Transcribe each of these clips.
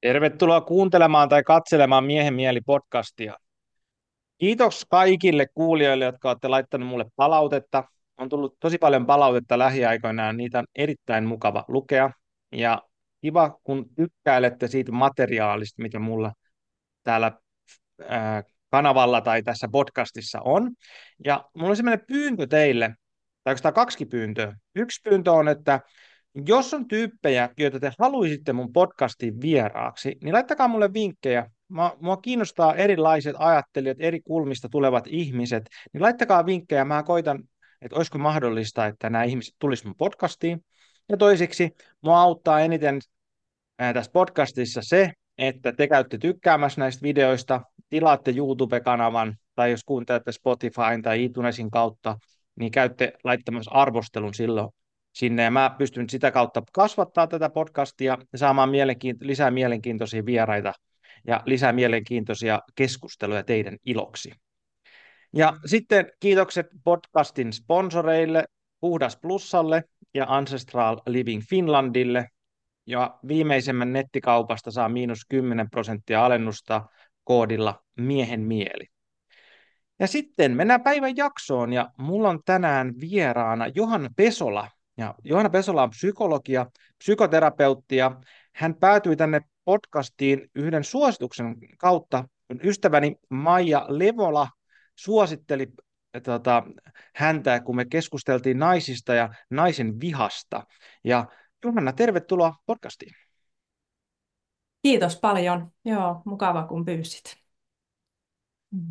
Tervetuloa kuuntelemaan tai katselemaan Miehen mieli podcastia. Kiitos kaikille kuulijoille, jotka olette laittaneet mulle palautetta. On tullut tosi paljon palautetta lähiaikoina ja niitä on erittäin mukava lukea. Ja kiva, kun tykkäilette siitä materiaalista, mitä mulla täällä ää, kanavalla tai tässä podcastissa on. Ja mulla on sellainen pyyntö teille, tai oikeastaan kaksi pyyntöä. Yksi pyyntö on, että jos on tyyppejä, joita te haluaisitte mun podcastiin vieraaksi, niin laittakaa mulle vinkkejä. Mua, mua kiinnostaa erilaiset ajattelijat, eri kulmista tulevat ihmiset, niin laittakaa vinkkejä. Mä koitan, että olisiko mahdollista, että nämä ihmiset tulisivat mun podcastiin. Ja toiseksi, mua auttaa eniten tässä podcastissa se, että te käytte tykkäämässä näistä videoista, tilaatte YouTube-kanavan, tai jos kuuntelette Spotifyn tai iTunesin kautta, niin käytte laittamassa arvostelun silloin sinne, ja mä pystyn sitä kautta kasvattaa tätä podcastia ja saamaan mielenkiinto- lisää mielenkiintoisia vieraita ja lisää mielenkiintoisia keskusteluja teidän iloksi. Ja sitten kiitokset podcastin sponsoreille, Puhdas Plussalle ja Ancestral Living Finlandille. Ja viimeisemmän nettikaupasta saa miinus 10 prosenttia alennusta koodilla miehen mieli. Ja sitten mennään päivän jaksoon ja mulla on tänään vieraana Johan Pesola, ja Johanna Pesola on psykologia, psykoterapeutti ja hän päätyi tänne podcastiin yhden suosituksen kautta. Ystäväni Maija Levola suositteli tota, häntä, kun me keskusteltiin naisista ja naisen vihasta. Ja Johanna, tervetuloa podcastiin. Kiitos paljon. Joo, mukava kun pyysit.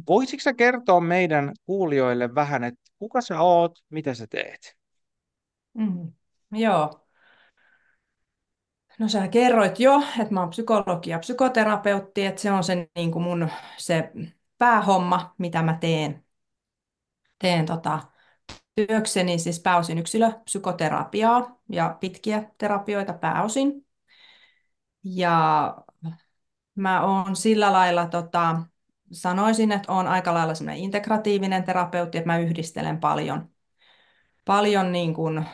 Voisitko sä kertoa meidän kuulijoille vähän, että kuka sä oot, mitä sä teet? Mm. Joo. No sä kerroit jo, että mä oon psykologi ja psykoterapeutti, että se on se, niin kuin mun se päähomma, mitä mä teen. Teen tota, työkseni siis pääosin yksilöpsykoterapiaa ja pitkiä terapioita pääosin. Ja mä oon sillä lailla, tota, sanoisin, että oon aika lailla integratiivinen terapeutti, että mä yhdistelen paljon, paljon niin kuin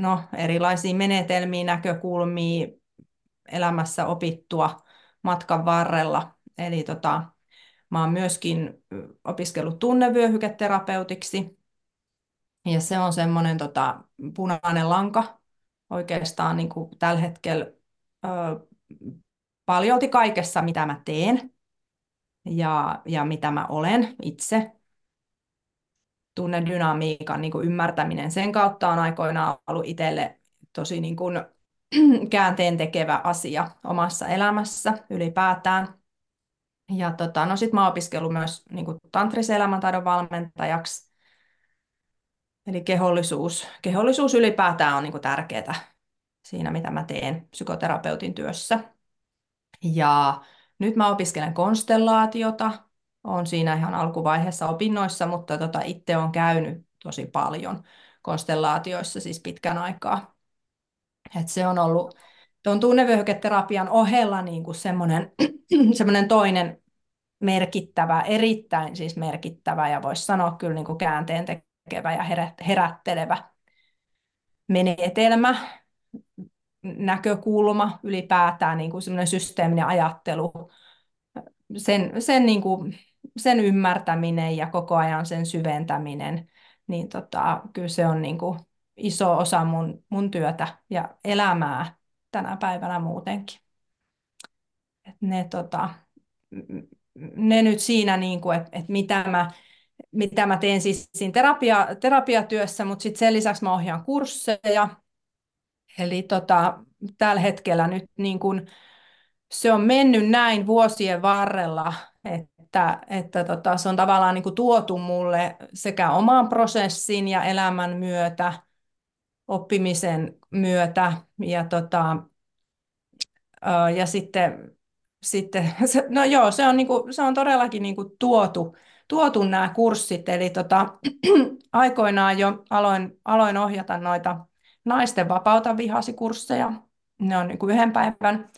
no, erilaisia menetelmiä, näkökulmia elämässä opittua matkan varrella. Eli tota, mä oon myöskin opiskellut tunnevyöhyketerapeutiksi. Ja se on semmoinen tota, punainen lanka oikeastaan niin kuin tällä hetkellä ö, paljolti kaikessa, mitä mä teen ja, ja mitä mä olen itse tunnedynamiikan niin kuin ymmärtäminen sen kautta on aikoinaan ollut itselle tosi niin kuin, käänteen tekevä asia omassa elämässä ylipäätään. Ja tota, no sit mä oon opiskellut myös niin kuin tantrisen elämäntaidon valmentajaksi. Eli kehollisuus, kehollisuus ylipäätään on niin kuin tärkeää siinä, mitä mä teen psykoterapeutin työssä. Ja nyt mä opiskelen konstellaatiota, olen siinä ihan alkuvaiheessa opinnoissa, mutta tota, itse olen käynyt tosi paljon konstellaatioissa siis pitkän aikaa. Et se on ollut tuon tunnevyöhyketerapian ohella niin kuin semmoinen, semmoinen toinen merkittävä, erittäin siis merkittävä ja voisi sanoa kyllä niin kuin käänteen tekevä ja herättelevä menetelmä, näkökulma ylipäätään, niin kuin semmoinen systeeminen ajattelu, sen, sen niin kuin sen ymmärtäminen ja koko ajan sen syventäminen, niin tota, kyllä se on niin kuin iso osa mun, mun työtä ja elämää tänä päivänä muutenkin. Et ne, tota, ne nyt siinä, niin että, että mitä, mä, mitä mä teen siis siinä terapia, terapiatyössä, mutta sitten sen lisäksi mä ohjaan kursseja. Eli tota, tällä hetkellä nyt niin kuin, se on mennyt näin vuosien varrella, että että, että tota, se on tavallaan niin kuin tuotu mulle sekä oman prosessin ja elämän myötä, oppimisen myötä ja, tota, ja sitten, sitten no joo, se on, niin kuin, se on todellakin niin kuin tuotu, tuotu nämä kurssit, eli tota, aikoinaan jo aloin, aloin ohjata noita naisten vapauta vihasi kursseja. Ne on niin kuin yhden päivän,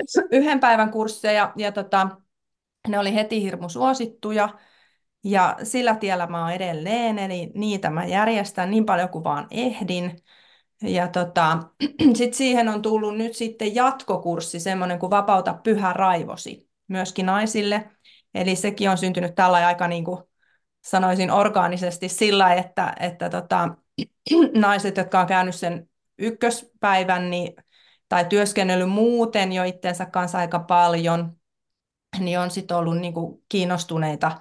yhden päivän kursseja ja tota, ne oli heti hirmu suosittuja ja sillä tiellä mä oon edelleen, eli niitä mä järjestän niin paljon kuin vaan ehdin. Ja tota, sitten siihen on tullut nyt sitten jatkokurssi, semmoinen kuin Vapauta pyhä raivosi, myöskin naisille. Eli sekin on syntynyt tällä aika niin kuin sanoisin orgaanisesti sillä, että, että tota, naiset, jotka on käynyt sen ykköspäivän niin, tai työskennellyt muuten jo itsensä kanssa aika paljon, niin on sitten ollut niin kuin kiinnostuneita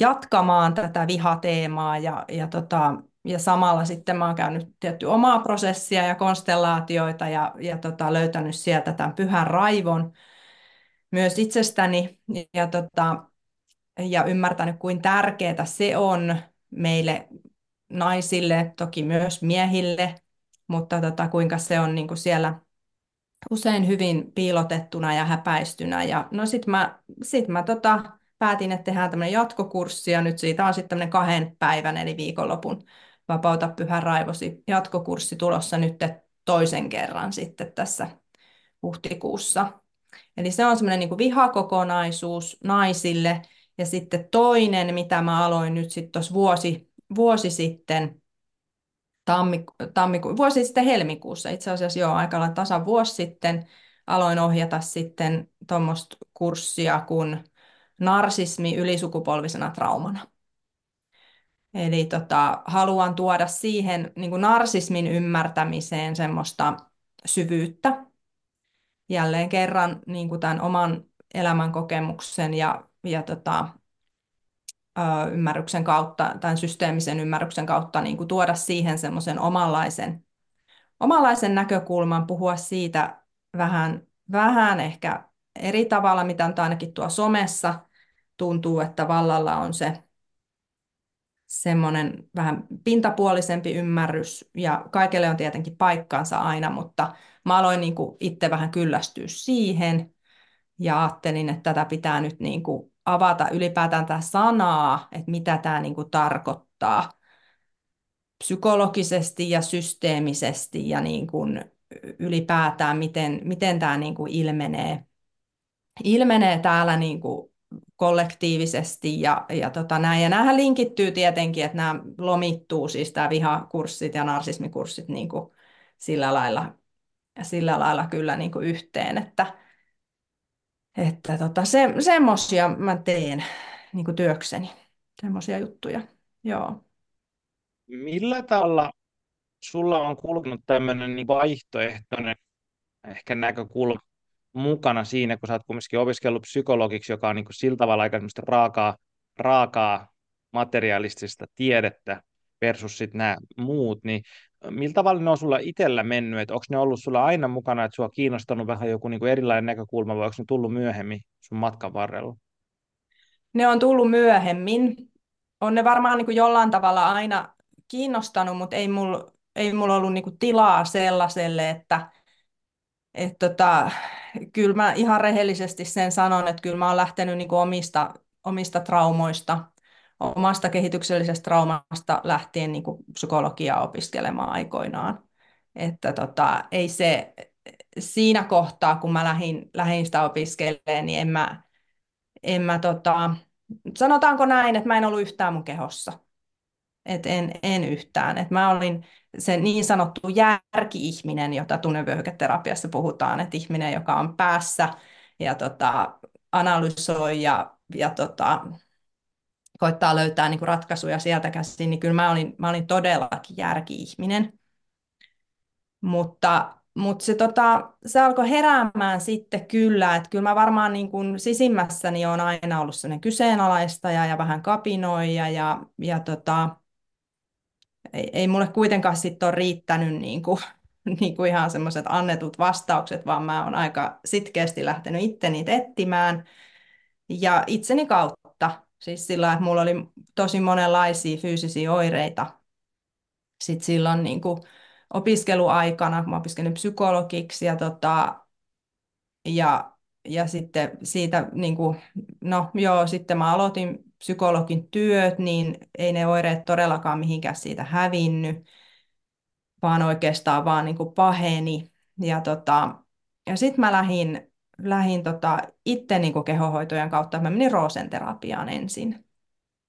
jatkamaan tätä vihateemaa ja, ja, tota, ja samalla sitten mä oon käynyt tietty omaa prosessia ja konstellaatioita ja, ja tota, löytänyt sieltä tämän pyhän raivon myös itsestäni. Ja, tota, ja ymmärtänyt, kuin tärkeää se on meille naisille, toki myös miehille, mutta tota, kuinka se on niin kuin siellä usein hyvin piilotettuna ja häpäistynä. Ja no sit mä, sit mä tota, päätin, että tehdään tämmöinen jatkokurssi ja nyt siitä on sitten tämmöinen kahden päivän eli viikonlopun Vapauta pyhä raivosi jatkokurssi tulossa nyt toisen kerran sitten tässä huhtikuussa. Eli se on semmoinen niin vihakokonaisuus naisille. Ja sitten toinen, mitä mä aloin nyt sitten tuossa vuosi, vuosi sitten, tammiku, tammiku, vuosi sitten helmikuussa, itse asiassa jo aika lailla tasan vuosi sitten, aloin ohjata sitten tuommoista kurssia kuin narsismi ylisukupolvisena traumana. Eli tota, haluan tuoda siihen niin kuin narsismin ymmärtämiseen semmoista syvyyttä. Jälleen kerran niin kuin tämän oman elämän kokemuksen ja, ja tota, ymmärryksen kautta, tämän systeemisen ymmärryksen kautta niin kuin tuoda siihen semmoisen omanlaisen, omanlaisen näkökulman, puhua siitä vähän, vähän ehkä eri tavalla, mitä nyt ainakin tuo somessa tuntuu, että vallalla on se semmoinen vähän pintapuolisempi ymmärrys, ja kaikille on tietenkin paikkaansa aina, mutta mä aloin niin kuin itse vähän kyllästyä siihen, ja ajattelin, että tätä pitää nyt niin kuin avata ylipäätään tämä sanaa, että mitä tämä niin kuin tarkoittaa psykologisesti ja systeemisesti ja niin kuin ylipäätään, miten, miten tämä niin kuin ilmenee, ilmenee täällä niin kuin kollektiivisesti ja, ja tota näin. Ja näähän linkittyy tietenkin, että nämä lomittuu, siis tämä vihakurssit ja narsismikurssit niin kuin sillä lailla, sillä lailla kyllä niin kuin yhteen, että, että tota, se, semmoisia mä teen niin kuin työkseni, semmoisia juttuja, joo. Millä tavalla sulla on kulkenut tämmöinen niin vaihtoehtoinen ehkä näkökulma mukana siinä, kun sä oot kumminkin opiskellut psykologiksi, joka on niin kuin sillä tavalla aika raakaa, raakaa materialistista tiedettä versus sitten nämä muut, niin millä tavalla ne on sulla itsellä mennyt, että onko ne ollut sulla aina mukana, että sua kiinnostanut vähän joku niin kuin erilainen näkökulma, vai onko ne tullut myöhemmin sun matkan varrella? Ne on tullut myöhemmin. On ne varmaan niin kuin jollain tavalla aina kiinnostanut, mutta ei mulla ei mul ollut niin kuin tilaa sellaiselle, että et tota, kyllä mä ihan rehellisesti sen sanon, että kyllä mä oon lähtenyt niin kuin omista, omista traumoista, omasta kehityksellisestä traumasta lähtien niin kuin psykologiaa opiskelemaan aikoinaan. Että tota, ei se, siinä kohtaa, kun mä lähdin, lähdin sitä opiskelemaan, niin en mä, en mä tota, sanotaanko näin, että mä en ollut yhtään mun kehossa. Et en, en yhtään. Et mä olin se niin sanottu järki-ihminen, jota tunnevyöhyketerapiassa puhutaan, että ihminen, joka on päässä ja tota, analysoi ja, ja tota, koittaa löytää niin kuin ratkaisuja sieltä käsin, niin kyllä mä olin, mä olin todellakin järki-ihminen. Mutta, mutta se, tota, se alkoi heräämään sitten kyllä, että kyllä mä varmaan niin kuin sisimmässäni on aina ollut sellainen kyseenalaistaja ja vähän kapinoija ja, ja tota, ei, ei mulle kuitenkaan sitten ole riittänyt niin kuin, niin kuin ihan semmoiset annetut vastaukset, vaan mä oon aika sitkeästi lähtenyt itse niitä etsimään ja itseni kautta. Siis sillä, että mulla oli tosi monenlaisia fyysisiä oireita. Sitten silloin niin kuin opiskeluaikana, kun mä opiskelin psykologiksi ja, tota, ja, ja sitten siitä, niin kuin, no joo, sitten mä aloitin psykologin työt, niin ei ne oireet todellakaan mihinkään siitä hävinnyt, vaan oikeastaan vaan niin kuin paheni. Ja, tota, ja sitten mä lähdin, lähdin tota itse niin kehohoitojen kautta, mä menin roosenterapiaan ensin.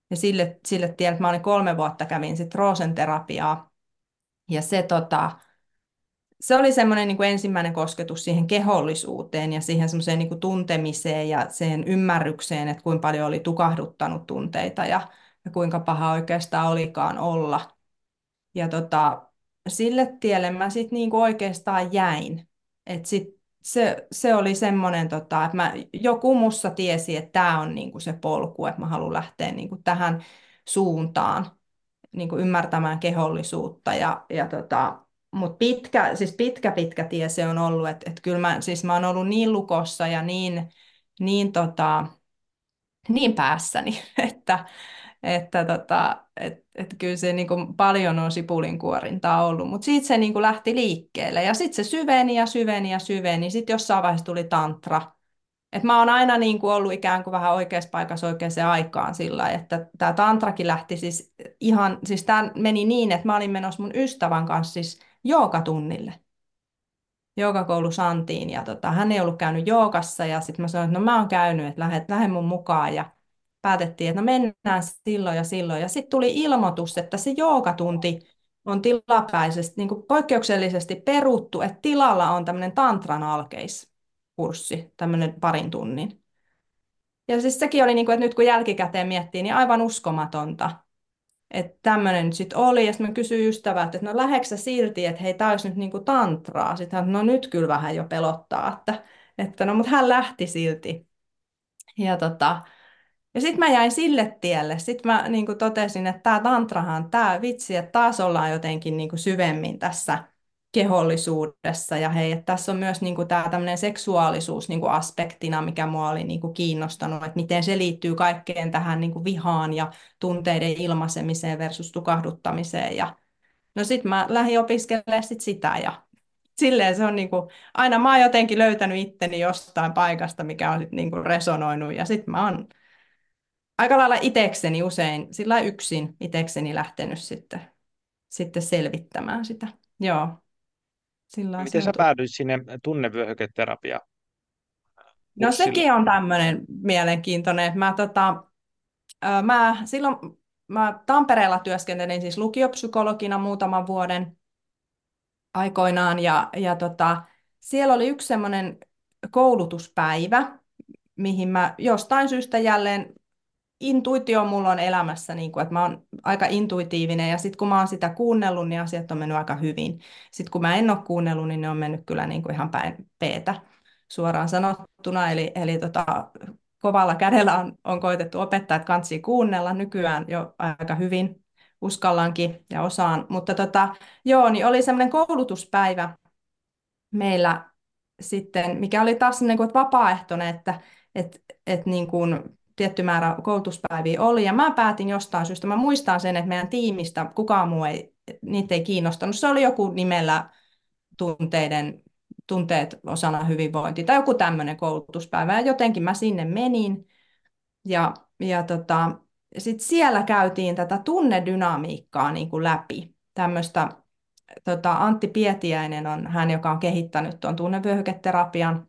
Ja sille, sille tiedän, että mä olin kolme vuotta kävin sitten roosenterapiaa. Ja se tota, se oli semmoinen niin ensimmäinen kosketus siihen kehollisuuteen ja siihen semmoiseen niin tuntemiseen ja siihen ymmärrykseen, että kuinka paljon oli tukahduttanut tunteita ja, ja kuinka paha oikeastaan olikaan olla. Ja tota, sille tielle mä sitten niin oikeastaan jäin. Et sit se, se oli semmoinen, tota, että mä, joku mussa tiesi, että tämä on niin kuin se polku, että mä haluan lähteä niin kuin tähän suuntaan niin kuin ymmärtämään kehollisuutta. Ja, ja tota, mutta pitkä, siis pitkä, pitkä tie se on ollut, että, että kyllä mä, siis mä oon ollut niin lukossa ja niin, niin, tota, niin päässäni, että, että tota, et, et kyllä se niin kuin paljon on sipulinkuorintaa ollut, mutta siitä se niin kuin lähti liikkeelle ja sitten se syveni ja syveni ja syveni. Sitten jossain vaiheessa tuli tantra. Et mä oon aina niin kuin ollut ikään kuin vähän oikeassa paikassa oikeaan aikaan sillä että tämä tantrakin lähti siis ihan, siis tämä meni niin, että mä olin menossa mun ystävän kanssa siis joogatunnille. Joogakoulu Santiin ja tota, hän ei ollut käynyt joogassa ja sitten mä sanoin, että no mä oon käynyt, että lähde, lähde mun mukaan ja päätettiin, että no mennään silloin ja silloin. Ja sitten tuli ilmoitus, että se joogatunti on tilapäisesti, niin kuin poikkeuksellisesti peruttu, että tilalla on tämmöinen tantran alkeiskurssi, tämmöinen parin tunnin. Ja siis sekin oli, niin kuin, että nyt kun jälkikäteen miettii, niin aivan uskomatonta, että tämmöinen nyt sitten oli. Ja sitten mä kysyin ystävältä, että no läheksä silti, että hei, tämä olisi nyt niin kuin tantraa. Sitten hän, no nyt kyllä vähän jo pelottaa, että, että no mutta hän lähti silti. Ja tota, ja sitten mä jäin sille tielle. Sitten mä niin kuin totesin, että tämä tantrahan, tämä vitsi, että taas ollaan jotenkin niin kuin syvemmin tässä kehollisuudessa. Ja hei, että tässä on myös niin kuin tämä tämmöinen seksuaalisuus niin kuin aspektina, mikä mua oli niin kuin kiinnostanut, että miten se liittyy kaikkeen tähän niin kuin vihaan ja tunteiden ilmaisemiseen versus tukahduttamiseen. Ja no sitten mä lähdin opiskelemaan sit sitä ja silleen se on niin kuin, aina mä oon jotenkin löytänyt itteni jostain paikasta, mikä on sit niin kuin resonoinut ja sitten mä oon aika lailla itekseni usein, sillä yksin itekseni lähtenyt sitten, sitten selvittämään sitä. Joo. Sillä Miten sä päädyit sinne tunnevyöhyketerapiaan? No sekin on tämmöinen mielenkiintoinen, mä, tota, mä silloin mä Tampereella työskentelin siis lukiopsykologina muutaman vuoden aikoinaan ja, ja tota, siellä oli yksi semmoinen koulutuspäivä, mihin mä jostain syystä jälleen intuitio mulla on elämässä, niin kuin, että mä oon aika intuitiivinen ja sitten kun mä oon sitä kuunnellut, niin asiat on mennyt aika hyvin. Sitten kun mä en ole kuunnellut, niin ne on mennyt kyllä niin kuin ihan päin peetä suoraan sanottuna. Eli, eli tota, kovalla kädellä on, on koitettu opettaa, että kansi kuunnella nykyään jo aika hyvin uskallankin ja osaan. Mutta tota, joo, niin oli semmoinen koulutuspäivä meillä sitten, mikä oli taas niin kuin, että vapaaehtoinen, että et, et niin kuin, tietty määrä koulutuspäiviä oli, ja mä päätin jostain syystä, mä muistan sen, että meidän tiimistä kukaan muu ei, niitä ei kiinnostanut. Se oli joku nimellä tunteiden, tunteet osana hyvinvointi tai joku tämmöinen koulutuspäivä, ja jotenkin mä sinne menin, ja, ja tota, sitten siellä käytiin tätä tunnedynamiikkaa niin kuin läpi, tämmöistä tota, Antti Pietiäinen on hän, joka on kehittänyt tuon tunnevyöhyketerapian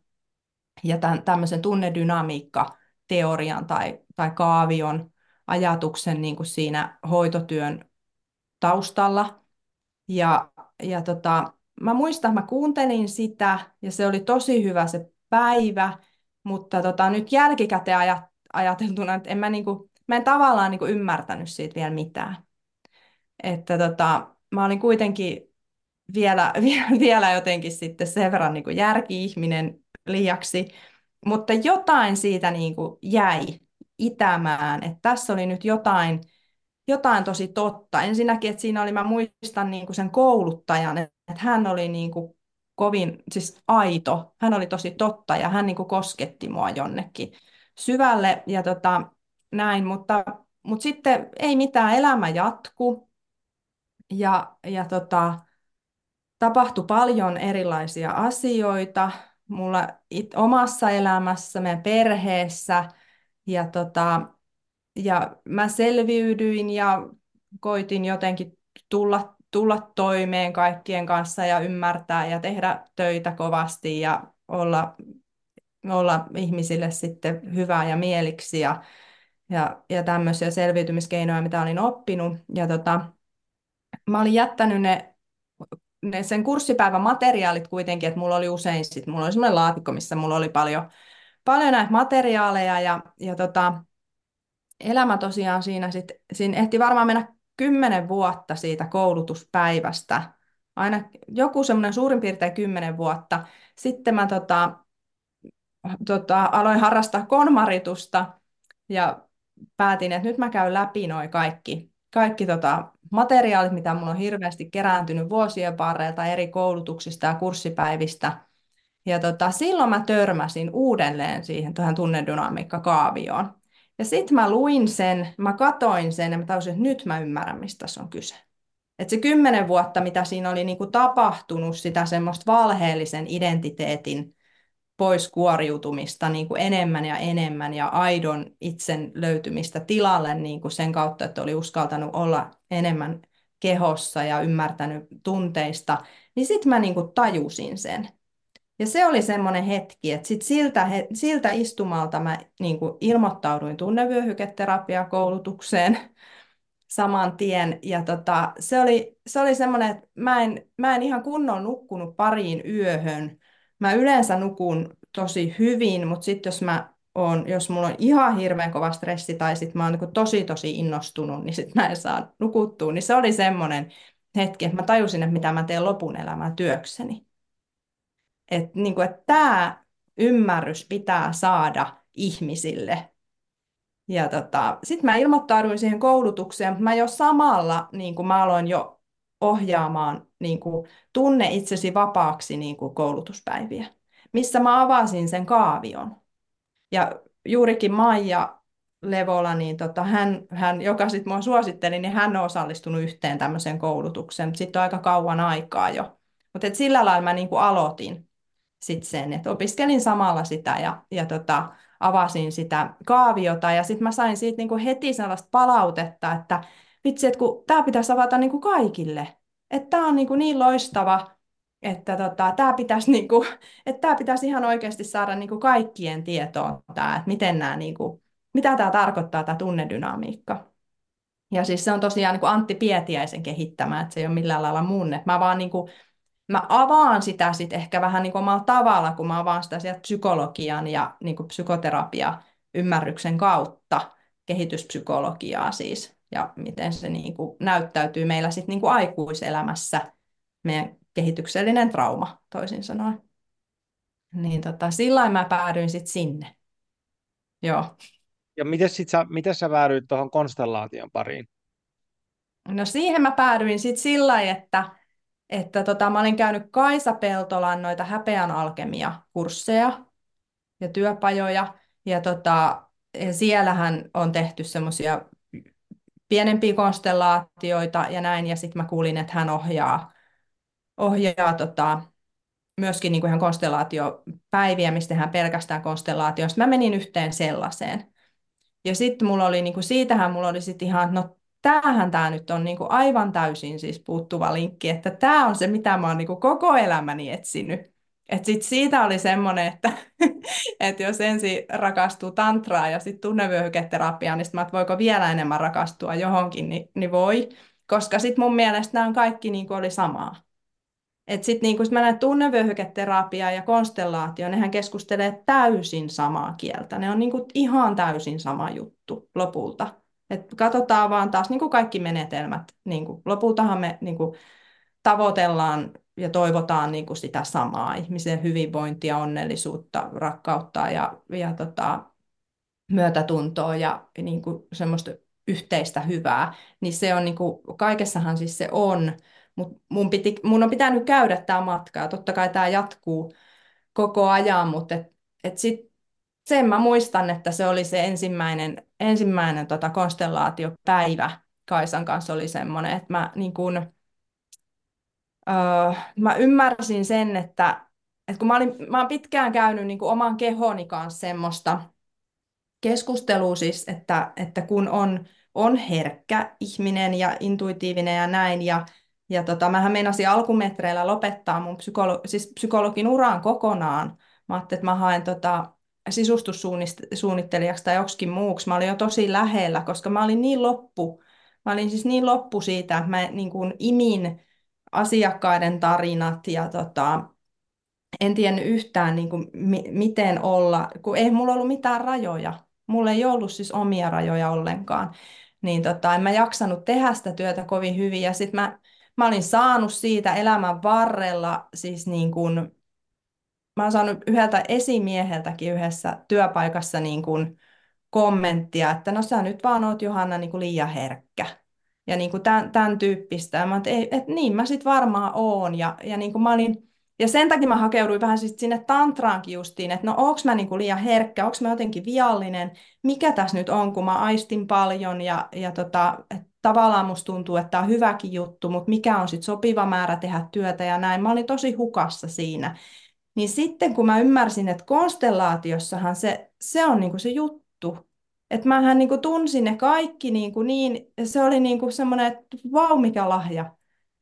ja tämän, tämmöisen tunnedynamiikka teorian tai, tai kaavion ajatuksen niin kuin siinä hoitotyön taustalla. Ja, ja tota, mä muistan, mä kuuntelin sitä ja se oli tosi hyvä se päivä, mutta tota, nyt jälkikäteen ajat, ajateltuna, että en mä, niin kuin, mä en tavallaan niin kuin ymmärtänyt siitä vielä mitään. Että tota, mä olin kuitenkin vielä, vielä jotenkin sitten sen verran niin kuin järki-ihminen liiaksi, mutta jotain siitä niin kuin jäi itämään, että tässä oli nyt jotain, jotain tosi totta. Ensinnäkin, että siinä oli, mä muistan niin kuin sen kouluttajan, että hän oli niin kuin kovin, siis aito, hän oli tosi totta ja hän niin kuin kosketti mua jonnekin syvälle ja tota, näin, mutta, mutta sitten ei mitään, elämä jatku ja, ja tota, tapahtui paljon erilaisia asioita, mulla it, omassa elämässä, meidän perheessä. Ja, tota, ja mä selviydyin ja koitin jotenkin tulla, tulla toimeen kaikkien kanssa ja ymmärtää ja tehdä töitä kovasti ja olla, olla ihmisille sitten hyvää ja mieliksi ja, ja, ja tämmöisiä selviytymiskeinoja, mitä olin oppinut. Ja tota, mä olin jättänyt ne ne sen kurssipäivän materiaalit kuitenkin, että mulla oli usein sit, mulla oli semmoinen laatikko, missä mulla oli paljon, paljon näitä materiaaleja ja, ja tota, elämä tosiaan siinä sit, siinä ehti varmaan mennä kymmenen vuotta siitä koulutuspäivästä, aina joku semmoinen suurin piirtein kymmenen vuotta. Sitten mä tota, tota, aloin harrastaa konmaritusta ja päätin, että nyt mä käyn läpi noin kaikki, kaikki tota, materiaalit, mitä mulla on hirveästi kerääntynyt vuosien varrelta eri koulutuksista ja kurssipäivistä. Ja tota, silloin mä törmäsin uudelleen siihen tuohon tunnedynamiikkakaavioon. Ja sitten mä luin sen, mä katoin sen ja mä tajusin, että nyt mä ymmärrän, mistä tässä on kyse. Että se kymmenen vuotta, mitä siinä oli niin kuin tapahtunut, sitä semmoista valheellisen identiteetin pois kuoriutumista niin kuin enemmän ja enemmän ja aidon itsen löytymistä tilalle niin kuin sen kautta, että oli uskaltanut olla enemmän kehossa ja ymmärtänyt tunteista, niin sitten mä niin kuin tajusin sen. Ja se oli semmoinen hetki, että sit siltä, siltä istumalta mä niin kuin ilmoittauduin tunnevyöhyketerapiakoulutukseen saman tien. Ja tota, se oli, se oli semmoinen, että mä en, mä en ihan kunnon nukkunut pariin yöhön. Mä yleensä nukun tosi hyvin, mutta sitten jos mä on, jos mulla on ihan hirveän kova stressi tai sitten mä oon niin tosi tosi innostunut, niin sitten mä en saa nukuttua. Niin se oli semmoinen hetki, että mä tajusin, että mitä mä teen lopun elämää työkseni. Että niin että tämä ymmärrys pitää saada ihmisille. Ja tota, sitten mä ilmoittauduin siihen koulutukseen, mutta mä jo samalla niin kuin mä aloin jo ohjaamaan niin kuin, tunne itsesi vapaaksi niin kuin koulutuspäiviä, missä mä avasin sen kaavion. Ja juurikin Maija Levola, niin tota, hän, hän, joka sitten mua suositteli, niin hän on osallistunut yhteen tämmöiseen koulutukseen, mutta sitten on aika kauan aikaa jo. Mutta sillä lailla mä niin kuin aloitin sit sen, että opiskelin samalla sitä ja, ja tota, avasin sitä kaaviota ja sitten mä sain siitä niin kuin heti sellaista palautetta, että vitsi, että kun tämä pitäisi avata niin kuin kaikille, että tämä on niin, kuin niin loistava, että tota, tämä pitäisi, niin kuin, että tämä pitäisi ihan oikeasti saada niin kuin kaikkien tietoon, tämä, että miten nämä, niin kuin, mitä tämä tarkoittaa, tämä tunnedynamiikka. Ja siis se on tosiaan niin kuin Antti Pietiäisen kehittämä, että se ei ole millään lailla mun. Mä vaan niin kuin mä avaan sitä sit ehkä vähän niin kuin omalla tavalla, kun mä avaan sitä sieltä psykologian ja niin kuin psykoterapia ymmärryksen kautta, kehityspsykologiaa siis, ja miten se niin kuin näyttäytyy meillä sitten niin kuin aikuiselämässä, meidän kehityksellinen trauma, toisin sanoen. Niin tota, sillä mä päädyin sitten sinne. Joo. Ja miten, sit sä, miten sä päädyit tuohon konstellaation pariin? No siihen mä päädyin sitten sillä että että tota, mä olin käynyt Kaisa Peltolan noita häpeän alkemia-kursseja ja työpajoja, ja tota, siellähän on tehty semmoisia pienempiä konstellaatioita ja näin, ja sitten mä kuulin, että hän ohjaa, ohjaa tota, myöskin niin kuin ihan konstellaatiopäiviä, mistä hän pelkästään konstellaatioista. Mä menin yhteen sellaiseen. Ja sitten mulla oli, niin kuin, siitähän mulla oli sitten ihan, no tämähän tämä nyt on niin kuin aivan täysin siis puuttuva linkki, että tämä on se, mitä mä oon niin kuin koko elämäni etsinyt. Et sit siitä oli semmoinen, että, että jos ensin rakastuu tantraa ja sitten tunnevyöhyketerapiaan, niin että voiko vielä enemmän rakastua johonkin, niin, niin voi. Koska sitten mun mielestä nämä on kaikki niin oli samaa. Että sitten niin kun mä näen tunnevyöhyketerapia ja konstellaatio, nehän keskustelee täysin samaa kieltä. Ne on niin ihan täysin sama juttu lopulta. Et katsotaan vaan taas niin kaikki menetelmät. Niin lopultahan me niin tavoitellaan ja toivotaan niin kuin sitä samaa, ihmisen hyvinvointia, onnellisuutta, rakkautta ja, ja tota, myötätuntoa ja niin kuin semmoista yhteistä hyvää, niin se on niin kuin, kaikessahan siis se on, mutta mun, mun on pitänyt käydä tämä matka ja totta kai tämä jatkuu koko ajan, mutta et, et sit sen mä muistan, että se oli se ensimmäinen, ensimmäinen tota konstellaatiopäivä Kaisan kanssa oli semmoinen, että mä, niin kun, öö, mä ymmärsin sen, että, että kun mä, olin, mä olen pitkään käynyt niin oman kehoni kanssa semmoista keskustelua siis, että, että kun on, on herkkä ihminen ja intuitiivinen ja näin, ja, ja tota, mähän meinasin alkumetreillä lopettaa mun psykolo- siis psykologin uraan kokonaan. Mä ajattelin, että mä haen tota, sisustussuunnittelijaksi tai joksikin muuksi. Mä olin jo tosi lähellä, koska mä olin niin loppu. Mä olin siis niin loppu siitä, että mä niin kuin imin asiakkaiden tarinat ja tota, en tiennyt yhtään niin kuin, mi- miten olla, kun ei mulla ollut mitään rajoja. Mulla ei ollut siis omia rajoja ollenkaan. Niin tota, en mä jaksanut tehdä sitä työtä kovin hyvin. Ja sitten mä, mä olin saanut siitä elämän varrella siis niin kuin, mä oon saanut yhdeltä esimieheltäkin yhdessä työpaikassa niin kuin kommenttia, että no sä nyt vaan oot Johanna niin kuin liian herkkä. Ja niin kuin tämän, tämän tyyppistä. Ja mä että et, niin mä sit varmaan oon. Ja, ja niin kuin mä olin, ja sen takia mä hakeuduin vähän sit sinne tantraankin justiin, että no onks mä niinku liian herkkä, onks mä jotenkin viallinen, mikä tässä nyt on, kun mä aistin paljon ja, ja tota, tavallaan musta tuntuu, että tämä on hyväkin juttu, mutta mikä on sitten sopiva määrä tehdä työtä ja näin. Mä olin tosi hukassa siinä. Niin sitten kun mä ymmärsin, että konstellaatiossahan se, se on niinku se juttu, että mähän niinku tunsin ne kaikki niinku niin, ja se oli niinku semmoinen, että vau mikä lahja.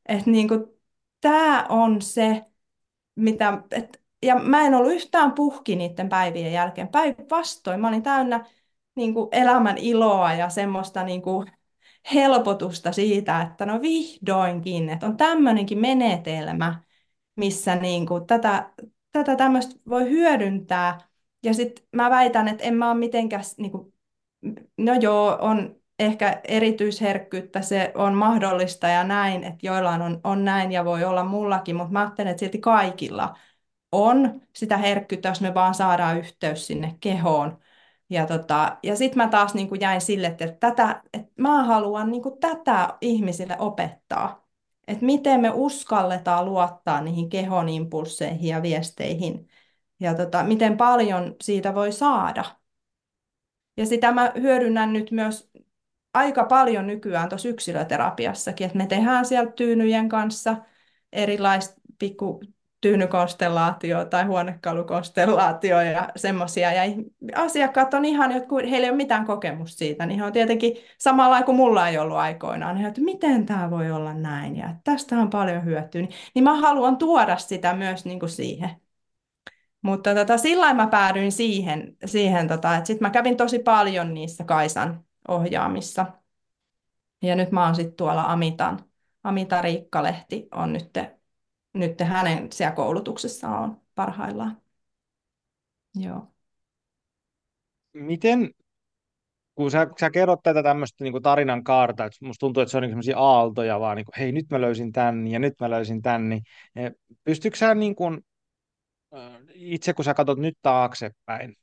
Että niinku, tämä on se, mitä, et, ja mä en ollut yhtään puhki niiden päivien jälkeen. Päinvastoin, mä olin täynnä niin kuin elämän iloa ja semmoista niin kuin helpotusta siitä, että no vihdoinkin, että on tämmöinenkin menetelmä, missä niin kuin tätä, tätä tämmöistä voi hyödyntää. Ja sitten mä väitän, että en mä ole mitenkään, niin kuin, no joo, on ehkä erityisherkkyyttä, se on mahdollista ja näin, että joillain on, on näin ja voi olla mullakin, mutta mä ajattelen, että silti kaikilla on sitä herkkyyttä, jos me vaan saadaan yhteys sinne kehoon. Ja, tota, ja sitten mä taas niin kuin jäin sille, että, tätä, että mä haluan niin kuin tätä ihmisille opettaa. Että miten me uskalletaan luottaa niihin kehon impulseihin ja viesteihin. Ja tota, miten paljon siitä voi saada. Ja sitä mä hyödynnän nyt myös aika paljon nykyään tuossa yksilöterapiassakin, että me tehdään sieltä tyynyjen kanssa erilaista pikku tyynykonstellaatio tai huonekalukonstellaatio ja semmoisia. Ja asiakkaat on ihan, että heillä ei ole mitään kokemusta siitä, niin he on tietenkin samalla kuin mulla ei ollut aikoinaan. He että miten tämä voi olla näin ja tästä on paljon hyötyä. Niin, niin mä haluan tuoda sitä myös niin kuin siihen. Mutta tota, sillä mä päädyin siihen, siihen tota, että sitten mä kävin tosi paljon niissä Kaisan ohjaamissa. Ja nyt mä oon sitten tuolla Amitan, Amita Riikkalehti on nyt, nyt hänen siellä koulutuksessa on parhaillaan. Joo. Miten, kun sä, sä kerrot tätä tämmöistä niin tarinan kaarta, että musta tuntuu, että se on niin sellaisia aaltoja, vaan niin kuin, hei nyt mä löysin tän ja nyt mä löysin tän, niin eh, pystytkö sä niin kuin, itse kun sä katsot nyt taaksepäin,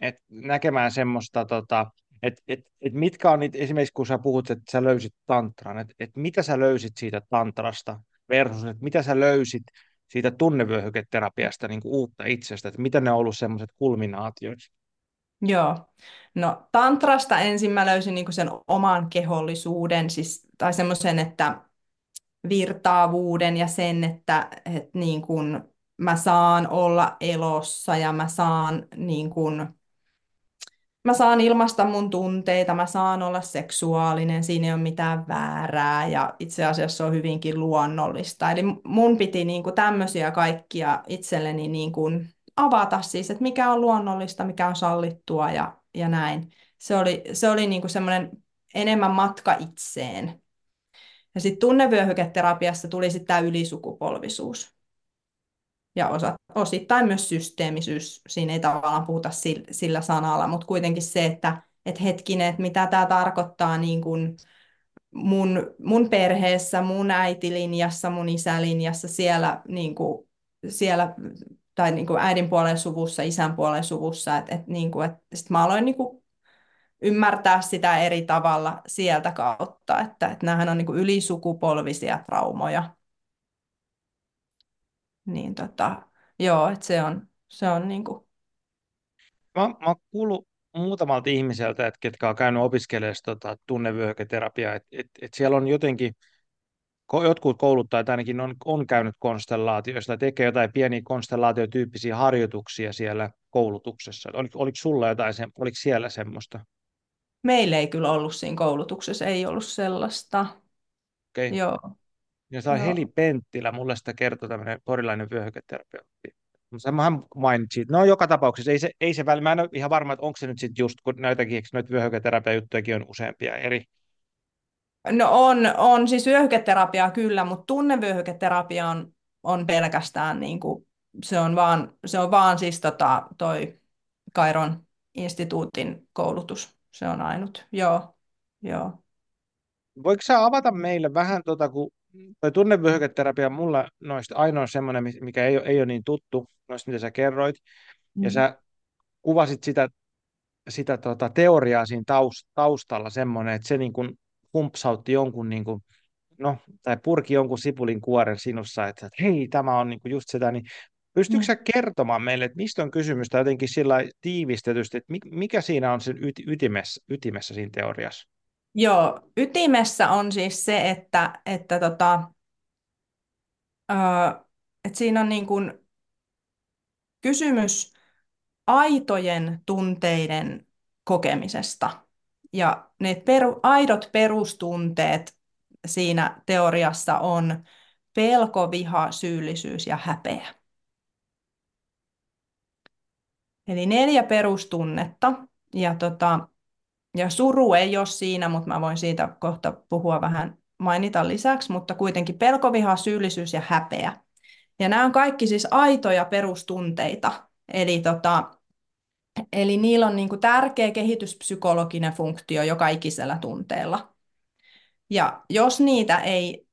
että näkemään semmoista tota, et, et, et mitkä on niitä, esimerkiksi kun sä puhut, että sä löysit tantran, että et mitä sä löysit siitä tantrasta versus, että mitä sä löysit siitä tunnevyöhyketerapiasta niin kuin uutta itsestä, että mitä ne on ollut semmoiset kulminaatiot? Joo, no tantrasta ensin mä löysin niin sen oman kehollisuuden, siis, tai semmoisen, että virtaavuuden ja sen, että, että niin kuin mä saan olla elossa ja mä saan niin kuin, mä saan ilmaista mun tunteita, mä saan olla seksuaalinen, siinä ei ole mitään väärää ja itse asiassa on hyvinkin luonnollista. Eli mun piti niin kuin tämmöisiä kaikkia itselleni niin kuin avata siis, että mikä on luonnollista, mikä on sallittua ja, ja näin. Se oli, se oli niin kuin semmoinen enemmän matka itseen. Ja sitten tunnevyöhyketerapiassa tuli sitten tämä ylisukupolvisuus ja osa, osittain myös systeemisyys. Siinä ei tavallaan puhuta sillä, sillä sanalla, mutta kuitenkin se, että et hetkinen, että mitä tämä tarkoittaa niin kuin mun, mun perheessä, mun äitilinjassa, mun isälinjassa, siellä, niin kuin, siellä tai niin kuin äidin puolen suvussa, isän puolen suvussa, että et, niin kuin, et, sit mä aloin niin kuin ymmärtää sitä eri tavalla sieltä kautta, että, että nämähän on niin kuin ylisukupolvisia traumoja, niin tota, joo, että se on, se on niin kuin... Mä, mä kuullut muutamalta ihmiseltä, että ketkä on käynyt opiskelemaan tota, tunnevyöhyketerapiaa, että et, et siellä on jotenkin, jotkut kouluttajat ainakin on, on käynyt konstellaatioista, tekee jotain pieniä konstellaatiotyyppisiä harjoituksia siellä koulutuksessa. Oliko, oliko sulla jotain, oliko siellä semmoista? Meillä ei kyllä ollut siinä koulutuksessa, ei ollut sellaista. Okay. Joo. Ja se on Heli Penttilä, mulle sitä kertoi tämmöinen porilainen vyöhyketerapeutti. Hän mainitsi, no joka tapauksessa ei se, ei se väli, mä en ole ihan varma, että onko se nyt sitten just, kun näitäkin, noita vyöhyketerapia-juttujakin on useampia eri, No on, on siis vyöhyketerapiaa kyllä, mutta tunnevyöhyketerapia on, on pelkästään niin kuin, se on vaan, se on vaan siis tota, toi Kairon instituutin koulutus. Se on ainut. Joo, joo. Voiko sä avata meille vähän, tota, kun toi tunnevyöhyketerapia mulla noista ainoa semmoinen, mikä ei, ei ole niin tuttu, noista mitä sä kerroit, ja Mm. sä kuvasit sitä, sitä tota, teoriaa siinä taustalla semmoinen, että se niin kuin humpsautti jonkun, niin kuin, no, tai purki jonkun sipulin kuoren sinussa, että, että hei, tämä on niin kuin just sitä, niin pystytkö Mm. sä kertomaan meille, että mistä on kysymys, tai jotenkin sillä tiivistetysti, että mikä siinä on sen ytimessä, ytimessä siinä teoriassa? Joo, ytimessä on siis se, että, että, tota, ö, että siinä on niin kuin kysymys aitojen tunteiden kokemisesta. Ja ne peru, aidot perustunteet siinä teoriassa on pelko, viha, syyllisyys ja häpeä. Eli neljä perustunnetta. Ja, tota, ja suru ei ole siinä, mutta mä voin siitä kohta puhua vähän mainita lisäksi, mutta kuitenkin pelko, viha, syyllisyys ja häpeä. Ja nämä on kaikki siis aitoja perustunteita. Eli tota, Eli niillä on niin kuin tärkeä kehityspsykologinen funktio joka ikisellä tunteella. Ja jos niitä ei,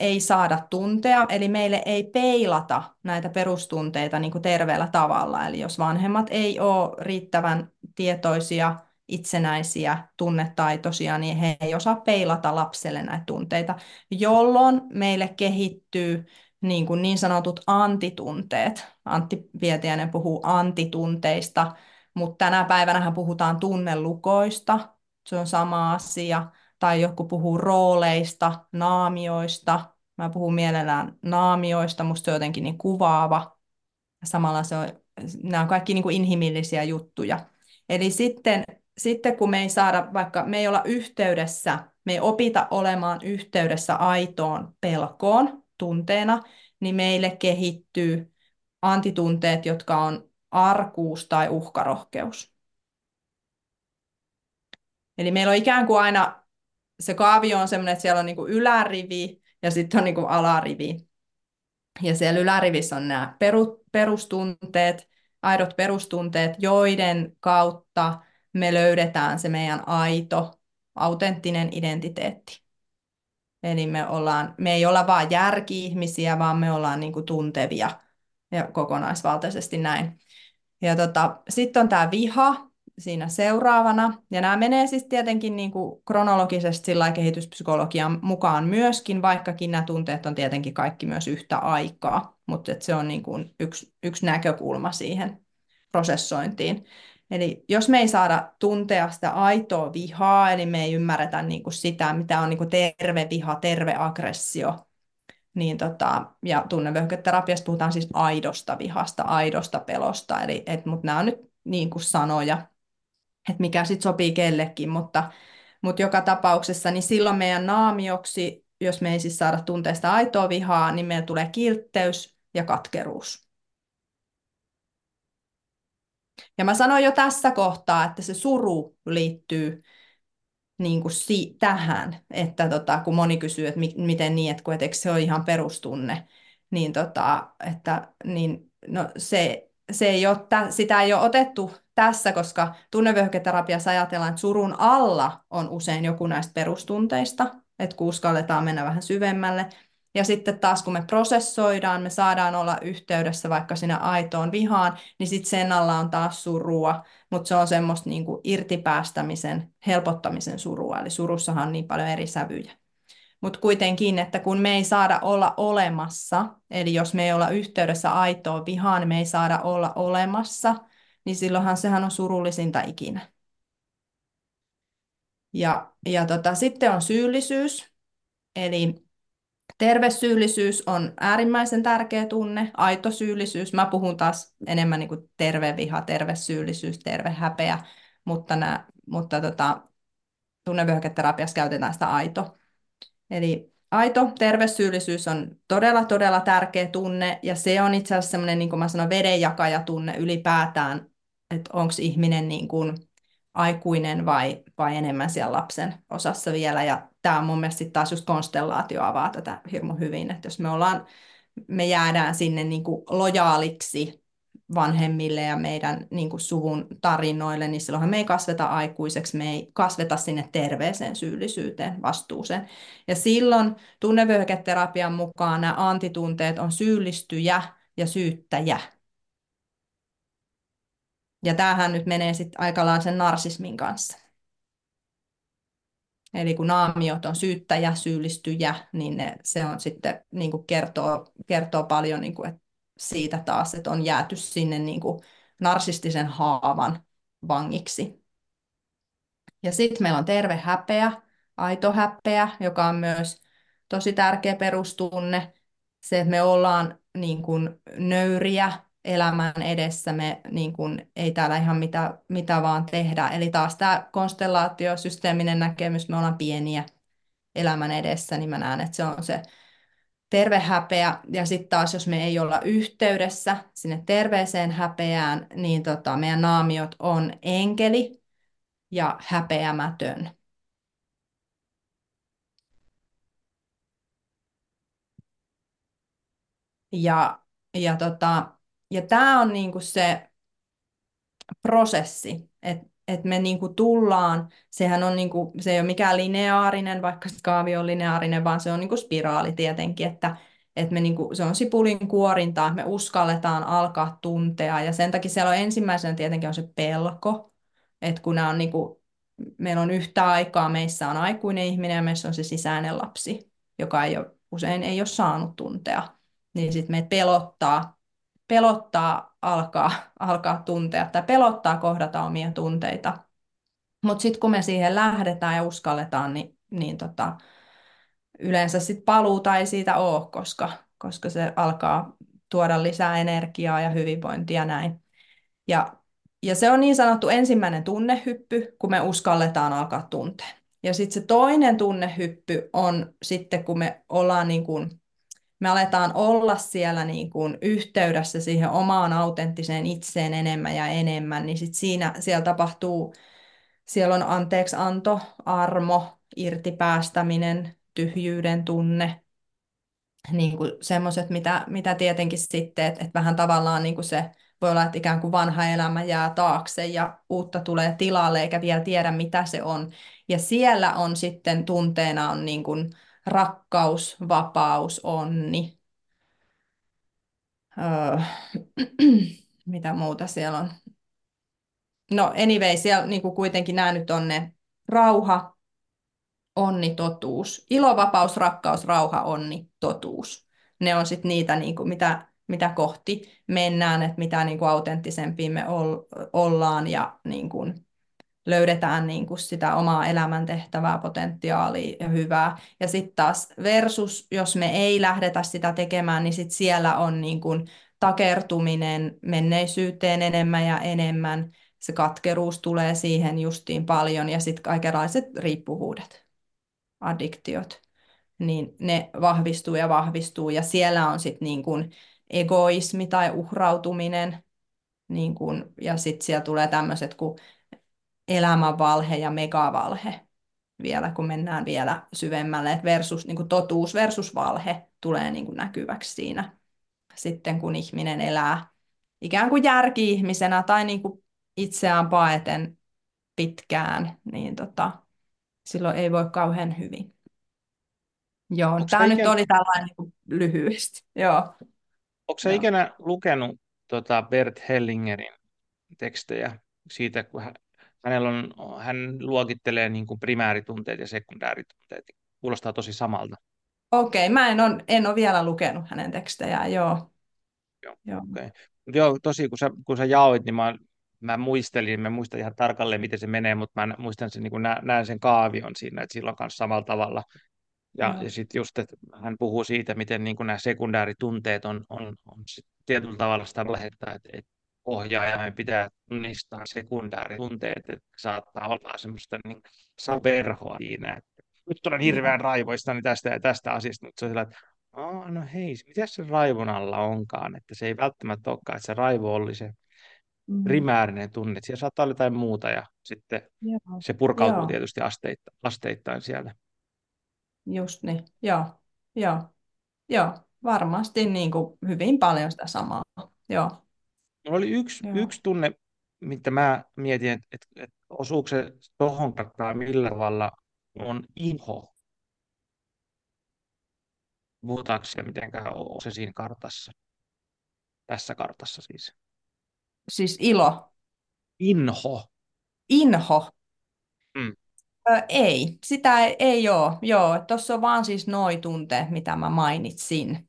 ei saada tuntea, eli meille ei peilata näitä perustunteita niin kuin terveellä tavalla, eli jos vanhemmat ei ole riittävän tietoisia, itsenäisiä, tunnetaitoisia, niin he ei osaa peilata lapselle näitä tunteita, jolloin meille kehittyy niin, kuin niin sanotut antitunteet. Antti Pietiäinen puhuu antitunteista, mutta tänä päivänä puhutaan tunnelukoista, se on sama asia, tai joku puhuu rooleista, naamioista. Mä puhun mielellään naamioista, musta se on jotenkin niin kuvaava. Samalla se on, nämä on kaikki niin kuin inhimillisiä juttuja. Eli sitten, sitten kun me ei saada, vaikka me ei olla yhteydessä, me ei opita olemaan yhteydessä aitoon pelkoon tunteena, niin meille kehittyy antitunteet, jotka on arkuus tai uhkarohkeus. Eli meillä on ikään kuin aina se kaavio on sellainen, että siellä on niin kuin ylärivi ja sitten on niin kuin alarivi. Ja siellä ylärivissä on nämä perustunteet, aidot perustunteet, joiden kautta me löydetään se meidän aito, autenttinen identiteetti. Eli me, ollaan, me ei olla vain järki-ihmisiä, vaan me ollaan niin kuin tuntevia ja kokonaisvaltaisesti näin. Ja tota, sitten on tämä viha siinä seuraavana. Ja nämä menee siis tietenkin niin kuin kronologisesti sillä kehityspsykologian mukaan myöskin, vaikkakin nämä tunteet on tietenkin kaikki myös yhtä aikaa. Mutta se on niin kuin yksi, yksi näkökulma siihen prosessointiin. Eli jos me ei saada tuntea sitä aitoa vihaa, eli me ei ymmärretä niin kuin sitä, mitä on niin kuin terve viha, terve aggressio, niin tota, ja tunnevyöhyketerapiassa puhutaan siis aidosta vihasta, aidosta pelosta, eli, et, mutta nämä on nyt niin kuin sanoja, että mikä sitten sopii kellekin, mutta, mutta joka tapauksessa, niin silloin meidän naamioksi, jos me ei siis saada tunteesta aitoa vihaa, niin meillä tulee kiltteys ja katkeruus. Ja mä sanoin jo tässä kohtaa, että se suru liittyy niin kuin si- tähän, että tota, kun moni kysyy, että mi- miten niin, että kun et, se on ihan perustunne, niin, tota, että, niin no se, se ei ole, sitä ei ole otettu tässä, koska tunnevyöhyketerapiassa ajatellaan, että surun alla on usein joku näistä perustunteista, että kun uskalletaan mennä vähän syvemmälle, ja sitten taas kun me prosessoidaan, me saadaan olla yhteydessä vaikka sinä aitoon vihaan, niin sitten sen alla on taas surua, mutta se on semmoista niin kuin irtipäästämisen, helpottamisen surua, eli surussahan on niin paljon eri sävyjä. Mutta kuitenkin, että kun me ei saada olla olemassa, eli jos me ei olla yhteydessä aitoon vihaan, me ei saada olla olemassa, niin silloinhan sehän on surullisinta ikinä. Ja, ja tota, sitten on syyllisyys, eli Terve syyllisyys on äärimmäisen tärkeä tunne, aito syyllisyys. Mä puhun taas enemmän niin kuin terve viha, terve syyllisyys, terve häpeä, mutta, nämä, mutta tota, tunnevyöhyketerapiassa käytetään sitä aito. Eli aito terve syyllisyys on todella, todella tärkeä tunne, ja se on itse asiassa semmoinen, niin kuin mä sanon, vedenjakajatunne ylipäätään, että onko ihminen niin kuin aikuinen vai, vai enemmän siellä lapsen osassa vielä, ja tämä on mun mielestä sitten taas just konstellaatio avaa tätä hirmu hyvin, että jos me ollaan, me jäädään sinne niin kuin lojaaliksi vanhemmille ja meidän niin kuin suvun tarinoille, niin silloinhan me ei kasveta aikuiseksi, me ei kasveta sinne terveeseen syyllisyyteen, vastuuseen. Ja silloin tunnevyöhyketerapian mukaan nämä antitunteet on syyllistyjä ja syyttäjä. Ja tämähän nyt menee sitten aika sen narsismin kanssa. Eli kun naamiot on syyttäjä, syyllistyjä, niin ne, se on sitten niin kuin kertoo, kertoo paljon niin kuin, että siitä taas, että on jääty sinne niin kuin narsistisen haavan vangiksi. Ja sitten meillä on terve häpeä, aito häpeä, joka on myös tosi tärkeä perustunne. Se, että me ollaan niin kuin nöyriä elämän edessä, me niin kuin, ei täällä ihan mitä, mitä vaan tehdä. Eli taas tämä konstellaatio, systeeminen näkemys, me ollaan pieniä elämän edessä, niin mä näen, että se on se terve häpeä. Ja sitten taas, jos me ei olla yhteydessä sinne terveeseen häpeään, niin tota, meidän naamiot on enkeli ja häpeämätön. Ja, ja, tota, ja tämä on niinku se prosessi, että et me niinku tullaan, sehän on niinku, se ei ole mikään lineaarinen, vaikka kaavio on lineaarinen, vaan se on niinku spiraali tietenkin, että et me niinku, se on sipulin kuorintaa, me uskalletaan alkaa tuntea, ja sen takia siellä on ensimmäisenä tietenkin on se pelko, että kun on niinku, meillä on yhtä aikaa, meissä on aikuinen ihminen ja meissä on se sisäinen lapsi, joka ei ole, usein ei ole saanut tuntea, niin sitten meitä pelottaa, pelottaa alkaa, alkaa tuntea tai pelottaa kohdata omia tunteita. Mutta sitten kun me siihen lähdetään ja uskalletaan, niin, niin tota, yleensä sit paluuta ei siitä ole, koska, koska se alkaa tuoda lisää energiaa ja hyvinvointia näin. Ja, ja se on niin sanottu ensimmäinen tunnehyppy, kun me uskalletaan alkaa tuntea. Ja sitten se toinen tunnehyppy on sitten, kun me ollaan niin kuin me aletaan olla siellä niin kuin yhteydessä siihen omaan autenttiseen itseen enemmän ja enemmän, niin sit siinä siellä tapahtuu, siellä on anteeksi anto, armo, irtipäästäminen, tyhjyyden tunne, niin kuin semmoiset, mitä, mitä tietenkin sitten, että, että vähän tavallaan niin kuin se voi olla, että ikään kuin vanha elämä jää taakse ja uutta tulee tilalle eikä vielä tiedä, mitä se on. Ja siellä on sitten tunteena on niin kuin rakkaus, vapaus, onni. Öö, mitä muuta siellä on? No anyway, siellä niin kuin kuitenkin nämä nyt on ne rauha, onni, totuus. Ilo, vapaus, rakkaus, rauha, onni, totuus. Ne on sitten niitä, niin kuin, mitä, mitä kohti mennään, että mitä niin kuin autenttisempia me ollaan ja niin kuin, löydetään niin kuin sitä omaa elämäntehtävää, potentiaalia ja hyvää. Ja sitten taas versus, jos me ei lähdetä sitä tekemään, niin sit siellä on niin kuin takertuminen menneisyyteen enemmän ja enemmän. Se katkeruus tulee siihen justiin paljon ja sitten kaikenlaiset riippuvuudet, addiktiot, niin ne vahvistuu ja vahvistuu ja siellä on sitten niin kuin egoismi tai uhrautuminen, niin kun, ja sitten siellä tulee tämmöiset kuin elämänvalhe ja megavalhe vielä, kun mennään vielä syvemmälle, että versus, niin kuin totuus versus valhe tulee niin kuin näkyväksi siinä sitten, kun ihminen elää ikään kuin järki-ihmisenä tai niin kuin itseään paeten pitkään, niin tota, silloin ei voi kauhean hyvin. Joo, Onko tämä nyt ikinä... oli tällainen niin kuin lyhyesti. Joo. Onko se ikinä lukenut tota Bert Hellingerin tekstejä siitä, kun hän, hänellä on, hän luokittelee niin kuin primääritunteet ja sekundääritunteet. Kuulostaa tosi samalta. Okei, okay, mä en ole, en ole vielä lukenut hänen tekstejään, joo. Joo, joo. Okay. joo tosi kun sä, kun sä jaoit, niin mä, mä muistelin, mä muistan ihan tarkalleen, miten se menee, mutta mä muistan sen, niin kuin näen sen kaavion siinä, että silloin kanssa samalla tavalla. Ja, ja sitten just, että hän puhuu siitä, miten niin kuin nämä sekundääritunteet on, on, on tietyllä tavalla sitä lähettää, että, että ohjaajamme pitää tunnistaa sekundääritunteet, että saattaa olla semmoista niin saperhoa siinä, että nyt olen hirveän raivoistani tästä ja tästä asiasta, mutta se on sillä, että Aa, no hei, mitä se raivon alla onkaan, että se ei välttämättä olekaan, että se raivo oli se mm. primäärinen tunne, että siellä saattaa olla jotain muuta ja sitten Joo. se purkautuu Joo. tietysti asteittain, asteittain siellä. just niin, joo, joo, joo, varmasti niin kuin hyvin paljon sitä samaa, joo, Mulla oli yksi, joo. yksi tunne, mitä mä mietin, että et, et osuuko se tohon karttaan millä tavalla on inho. Puhutaanko se mitenkään, onko se siinä kartassa, tässä kartassa siis? Siis ilo, Inho. inho, Mm. Ö, ei, sitä ei, ei ole, joo, tuossa on vaan siis noi tunteet, mitä mä mainitsin.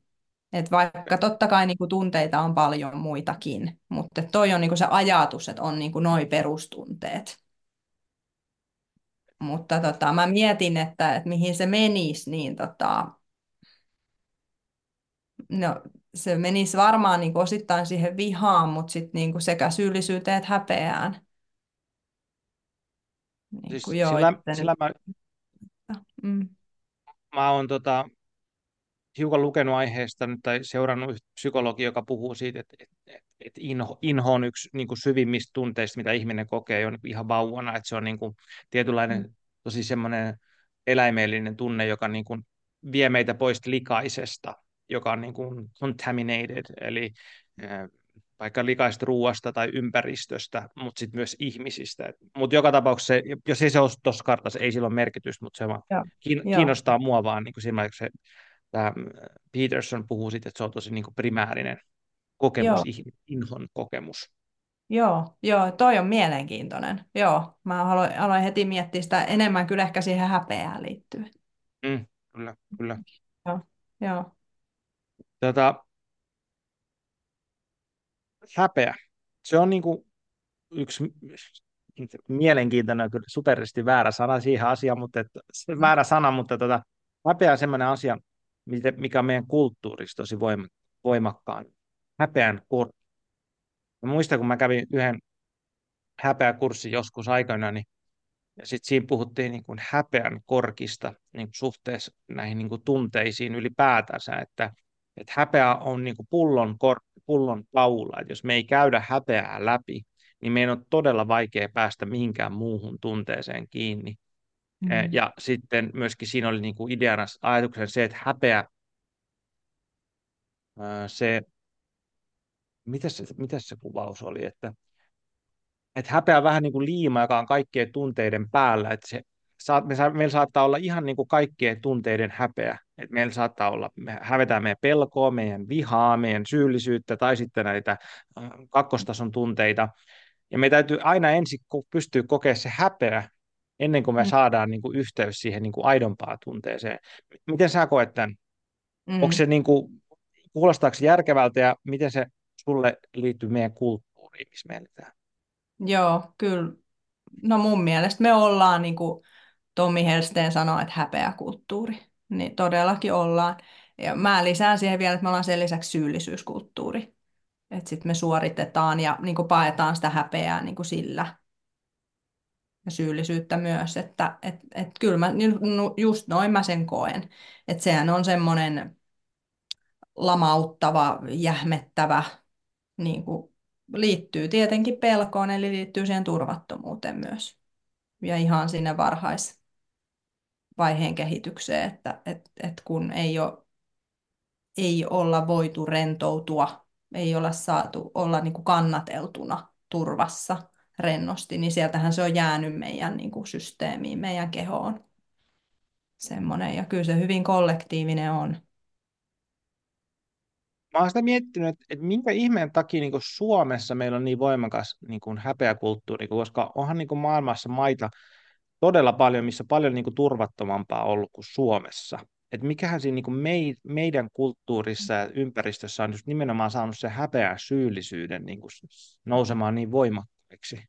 Et vaikka totta kai niinku tunteita on paljon muitakin, mutta toi on niinku se ajatus, että on niinku noi perustunteet. Mutta tota, mä mietin, että, että mihin se menisi, niin tota, no, se menisi varmaan niinku osittain siihen vihaan, mutta sitten niinku sekä syyllisyyteen että häpeään. Niinku, Siis joo, sillä, nyt, sillä mä, mm, mä oon tota, hiukan lukenut aiheesta nyt tai seurannut yhtä psykologia, joka puhuu siitä, että, että, että inho, inho on yksi niin kuin syvimmistä tunteista, mitä ihminen kokee jo niin ihan vauvana, että se on niin kuin mm, tietynlainen tosi semmoinen eläimellinen tunne, joka niin kuin vie meitä pois likaisesta, joka on niin kuin contaminated, eli äh, vaikka likaista ruoasta tai ympäristöstä, mutta sitten myös ihmisistä. Mutta joka tapauksessa, se, jos ei se ole tuossa kartassa, ei sillä ole merkitystä, mutta se vaan kiinnostaa mua vaan niin kuin siinä, se tämä Peterson puhuu siitä, että se on tosi niin kuin primäärinen kokemus, joo. inhon kokemus. Joo, joo, toi on mielenkiintoinen. Joo, mä aloin, aloin heti miettiä sitä enemmän kyllä ehkä siihen häpeään liittyen. Mm, kyllä, kyllä. Joo, joo. Tota, häpeä. Se on niin kuin yksi mielenkiintoinen, kyllä superisti väärä sana siihen asiaan, mutta että, väärä sana, mutta tota, häpeä on sellainen asia, mikä on meidän kulttuurissa tosi voimakkaan. Häpeän kortti. Mä muistan, kun mä kävin yhden häpeäkurssin joskus aikana, niin ja sitten siinä puhuttiin niin kuin häpeän korkista niin kuin suhteessa näihin niin kuin tunteisiin ylipäätänsä, että, että häpeä on niin kuin pullon, kor, pullon taula, että jos me ei käydä häpeää läpi, niin meidän on todella vaikea päästä mihinkään muuhun tunteeseen kiinni. Mm. Ja sitten myöskin siinä oli niin kuin ideana ajatuksen se, että häpeä, se, mitä se, mitä se kuvaus oli, että että häpeä vähän niin kuin liima, joka on kaikkien tunteiden päällä, että se, me, meillä saattaa olla ihan niin kuin kaikkien tunteiden häpeä, että meillä saattaa olla, me hävetään meidän pelkoa, meidän vihaa, meidän syyllisyyttä tai sitten näitä kakkostason tunteita, ja me täytyy aina ensin pystyä kokemaan se häpeä, ennen kuin me Mm. saadaan niin kuin yhteys siihen niin kuin aidompaan tunteeseen. Miten sä koet tämän? Onko Mm. se niin kuin, kuulostaako se järkevältä ja miten se sulle liittyy meidän kulttuuriin, missä me eletään? Joo, kyllä. No mun mielestä me ollaan, niin kuin Tommi Helsteen sanoi, että häpeäkulttuuri. Niin todellakin ollaan. Ja mä lisään siihen vielä, että me ollaan sen lisäksi syyllisyyskulttuuri. Että sitten me suoritetaan ja niin kuin paetaan sitä häpeää niin kuin sillä. Ja syyllisyyttä myös. Että et, et kyllä mä just noin mä sen koen. Että sehän on semmoinen lamauttava, jähmettävä, niin kuin liittyy tietenkin pelkoon, eli liittyy siihen turvattomuuteen myös. Ja ihan sinne varhaisvaiheen kehitykseen, että et, et kun ei, ole, ei olla voitu rentoutua, ei olla saatu olla niin kuin kannateltuna turvassa rennosti, niin sieltähän se on jäänyt meidän niin kuin systeemiin, meidän kehoon. Semmoinen, ja kyllä se hyvin kollektiivinen on. Mä oon sitä miettinyt, että, minkä ihmeen takia niin Suomessa meillä on niin voimakas niin kuin häpeäkulttuuri, koska onhan niin kuin maailmassa maita todella paljon, missä paljon niin kuin turvattomampaa ollut kuin Suomessa. Että mikähän siinä niin kuin mei, meidän kulttuurissa ja ympäristössä on just nimenomaan saanut se häpeä syyllisyyden niin kuin nousemaan niin voimakkaiksi.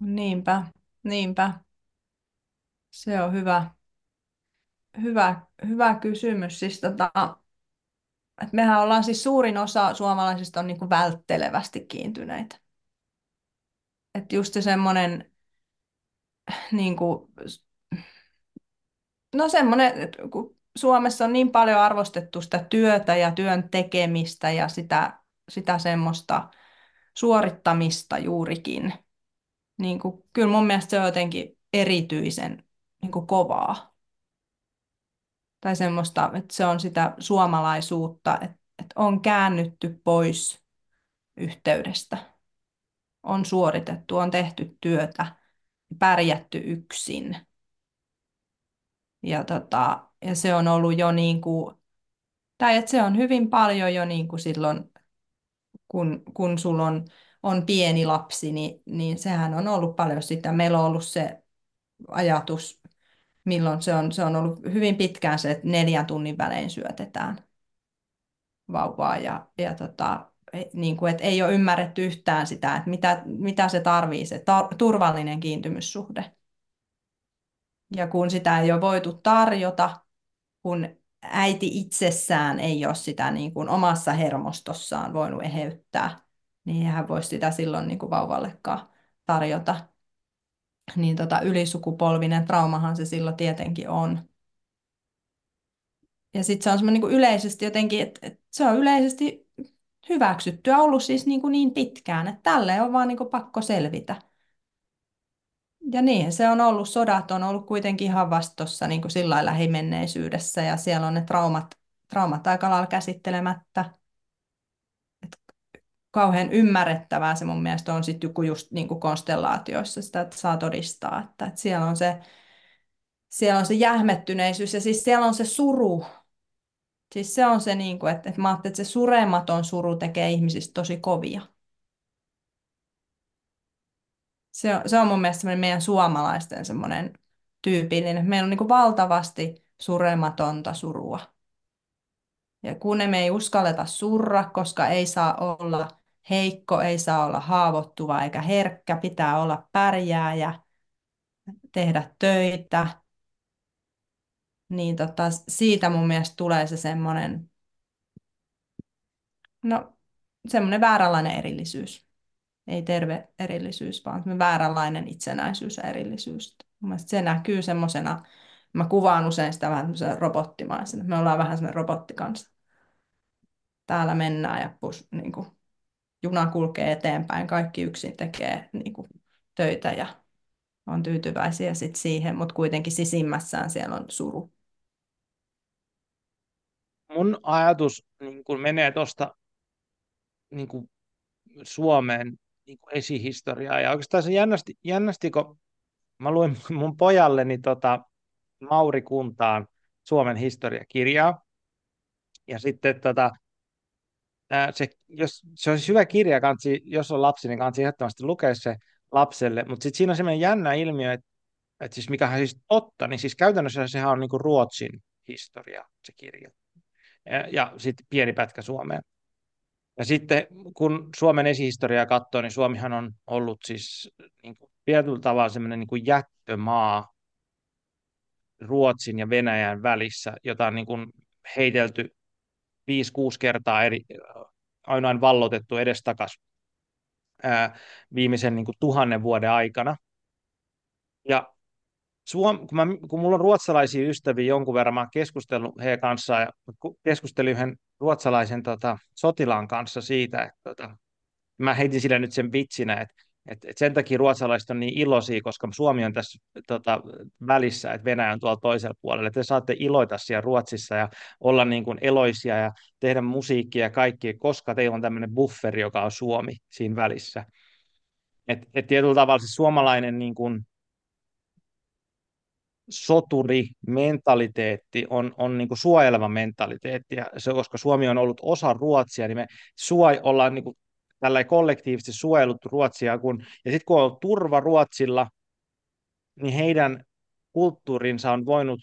Niinpä, niinpä. Se on hyvä, hyvä, hyvä kysymys. Siis tota, että mehän ollaan siis suurin osa suomalaisista on niin kuin välttelevästi kiintyneitä. Että just se semmoinen, niin kuin, no semmoinen, että kun Suomessa on niin paljon arvostettu sitä työtä ja työn tekemistä ja sitä, sitä semmoista suorittamista juurikin, niin kuin, kyllä mun mielestä se on jotenkin erityisen niin kuin kovaa. tai semmoista, että se on sitä suomalaisuutta, että, että on käännytty pois yhteydestä. On suoritettu, on tehty työtä, pärjätty yksin. Ja, tota, ja se on ollut jo niin kuin, tai että se on hyvin paljon jo niin kuin silloin, kun, kun sulla on, on pieni lapsi, niin, niin sehän on ollut paljon sitä. Meillä on ollut se ajatus, milloin se on, se on ollut hyvin pitkään se, että neljän tunnin välein syötetään vauvaa ja, ja tota, niin kuin, että ei ole ymmärretty yhtään sitä, että mitä, mitä se tarvii, se turvallinen kiintymyssuhde. Ja kun sitä ei ole voitu tarjota, kun äiti itsessään ei ole sitä niin kuin omassa hermostossaan voinut eheyttää, niin hän voisi sitä silloin niin kuin vauvallekaan tarjota. Niin tota, ylisukupolvinen traumahan se silloin tietenkin on. Ja sitten se on semmoinen niin yleisesti jotenkin, että, että se on yleisesti hyväksyttyä ollut siis niin, kuin niin pitkään, että tälle on vaan niin kuin pakko selvitä. Ja niin, se on ollut, sodat on ollut kuitenkin ihan vastossa niin kuin sillä lähimenneisyydessä ja siellä on ne traumat, traumat aika lailla käsittelemättä. Et kauhean ymmärrettävää se mun mielestä on sitten joku just niin kuin konstellaatioissa sitä, että saa todistaa, että, että siellä on se siellä on se jähmettyneisyys ja siis siellä on se suru. Siis se on se, niin kuin, että, että mä että se surematon suru tekee ihmisistä tosi kovia. Se on, se on mun mielestä meidän suomalaisten semmoinen tyypillinen. Meillä on niin valtavasti surematonta surua. Ja kun me ei uskalleta surra, koska ei saa olla heikko, ei saa olla haavoittuva eikä herkkä, pitää olla pärjääjä, tehdä töitä, niin tota, siitä mun mielestä tulee se semmoinen, no semmoinen vääränlainen erillisyys. Ei terve erillisyys, vaan vääränlainen itsenäisyys ja erillisyys. Mun se näkyy semmoisena, mä kuvaan usein sitä vähän robottimaisena. Me ollaan vähän semmoinen robottikansa. Täällä mennään ja pus, niin kuin, juna kulkee eteenpäin, kaikki yksin tekee niin kuin, töitä ja on tyytyväisiä sit siihen, mutta kuitenkin sisimmässään siellä on suru mun ajatus niin kun menee tuosta niin Suomeen niin kun esihistoriaa. Ja oikeastaan se jännästi, jännästi kun mä luin mun pojalleni tota, Mauri Kuntaan Suomen historiakirjaa. Ja sitten tota, se, jos, se olisi hyvä kirja, kansi, jos on lapsi, niin kansi ehdottomasti lukea se lapselle. Mutta sitten siinä on sellainen jännä ilmiö, että, että siis mikä on siis totta, niin siis käytännössä sehän on niin kuin Ruotsin historia, se kirja ja, ja sitten pieni pätkä Suomeen. Ja sitten kun Suomen esihistoriaa katsoo, niin Suomihan on ollut siis niin kuin tietyllä tavalla semmoinen niin jättömaa Ruotsin ja Venäjän välissä, jota on niin kuin heitelty 5-6 kertaa eri, ainoin vallotettu edestakas ää, viimeisen niin kuin tuhannen vuoden aikana. Ja Suom, kun, mä, kun mulla on ruotsalaisia ystäviä jonkun verran, mä oon keskustellut heidän kanssaan ja keskustelin yhden ruotsalaisen tota, sotilaan kanssa siitä, että tota, mä heitin sille nyt sen vitsinä, että et, et sen takia ruotsalaiset on niin iloisia, koska Suomi on tässä tota, välissä, että Venäjä on tuolla toisella puolella. Te saatte iloita siellä Ruotsissa ja olla niin kuin eloisia ja tehdä musiikkia ja kaikki, koska teillä on tämmöinen bufferi, joka on Suomi siinä välissä. Et, et tietyllä tavalla se suomalainen niin kuin, soturi-mentaliteetti on, on niin suojeleva mentaliteetti, ja se, koska Suomi on ollut osa Ruotsia, niin me suoj- ollaan niin tällä kollektiivisesti suojellut Ruotsia, kun, ja sitten kun on turva Ruotsilla, niin heidän kulttuurinsa on voinut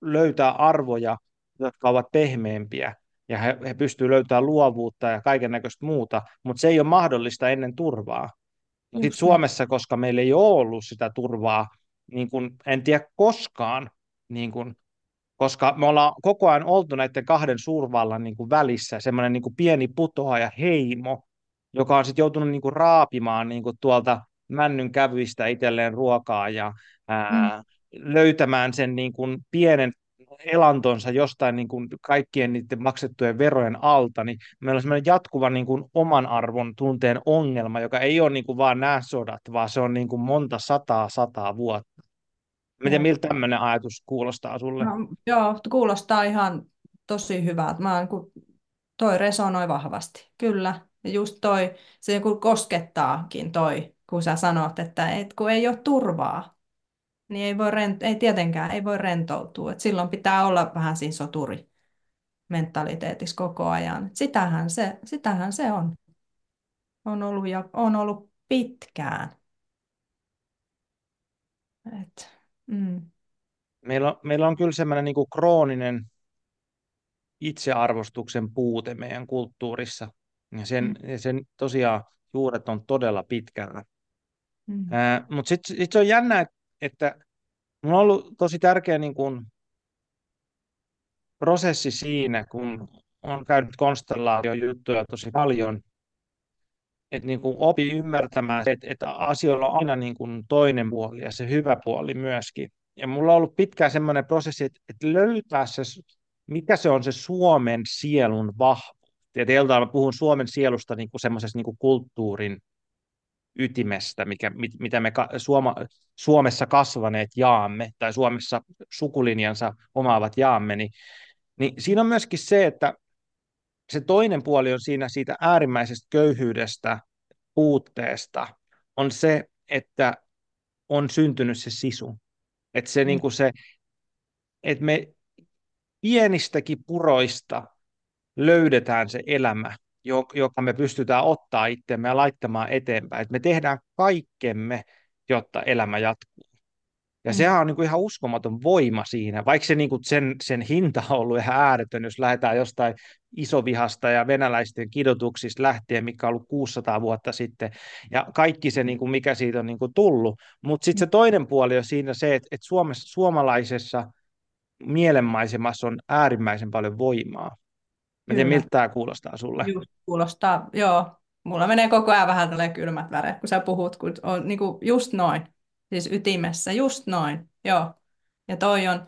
löytää arvoja, jotka ovat pehmeämpiä, ja he, he pystyvät löytämään luovuutta ja kaiken näköistä muuta, mutta se ei ole mahdollista ennen turvaa. Sitten Suomessa, koska meillä ei ole ollut sitä turvaa, niin kuin, en tiedä koskaan, niin kuin, koska me ollaan koko ajan oltu näiden kahden suurvallan niin kuin välissä, semmoinen niin kuin pieni putoaja heimo, joka on sitten joutunut niin kuin raapimaan niin kuin tuolta männyn kävyistä itselleen ruokaa ja ää, mm. löytämään sen niin kuin pienen elantonsa jostain niin kuin kaikkien niiden maksettujen verojen alta, niin meillä on semmoinen jatkuva niin kuin oman arvon tunteen ongelma, joka ei ole niin kuin vaan nämä sodat, vaan se on niin kuin monta sataa sataa vuotta. Miten miltä tämmöinen ajatus kuulostaa sulle? No, joo, kuulostaa ihan tosi hyvältä. Mä, niin kuin, toi resonoi vahvasti, kyllä. Ja just toi, se kun koskettaakin toi, kun sä sanot, että et, kun ei ole turvaa, niin ei, voi rent- ei tietenkään ei voi rentoutua. Et silloin pitää olla vähän siinä soturi mentaliteetissa koko ajan. Sitähän se, sitähän se on. On ollut, ja on ollut pitkään. Et, mm. Meillä on, meillä on kyllä semmoinen niin kuin krooninen itsearvostuksen puute meidän kulttuurissa. Ja sen, Mm. ja sen tosiaan juuret on todella pitkällä. Mm. Mutta sitten sit se on jännä, että minulla on ollut tosi tärkeä niin kuin prosessi siinä, kun on käynyt konstellaation juttuja tosi paljon, että niin kuin opi ymmärtämään, että, että asioilla on aina niin kuin toinen puoli ja se hyvä puoli myöskin. Ja mulla on ollut pitkään semmoinen prosessi, että, että löytää se, mikä se on se Suomen sielun vahvuus. Ja teiltä mä puhun Suomen sielusta niin kuin semmoisessa niin kuin kulttuurin ytimestä, mikä, mit, mitä me ka, Suoma, Suomessa kasvaneet jaamme, tai Suomessa sukulinjansa omaavat jaamme, niin, niin siinä on myöskin se, että se toinen puoli on siinä siitä äärimmäisestä köyhyydestä, puutteesta, on se, että on syntynyt se sisu. Että se, niin kuin se, että me pienistäkin puroista löydetään se elämä, joka me pystytään ottaa itsemme ja laittamaan eteenpäin. Että me tehdään kaikkemme, jotta elämä jatkuu. Ja mm. sehän on niin kuin ihan uskomaton voima siinä, vaikka se niin kuin sen, sen hinta on ollut ihan ääretön, jos lähdetään jostain isovihasta ja venäläisten kidotuksista lähtien, mikä on ollut 600 vuotta sitten, ja kaikki se, niin kuin mikä siitä on niin kuin tullut. Mutta sitten se toinen puoli on siinä se, että, että Suomessa, suomalaisessa mielenmaisemassa on äärimmäisen paljon voimaa. Mä tiedän, miltä tämä kuulostaa sulle. Just kuulostaa, joo. Mulla menee koko ajan vähän tälle kylmät väreet, kun sä puhut, kun on niin kuin just noin, siis ytimessä, just noin, joo. Ja toi on,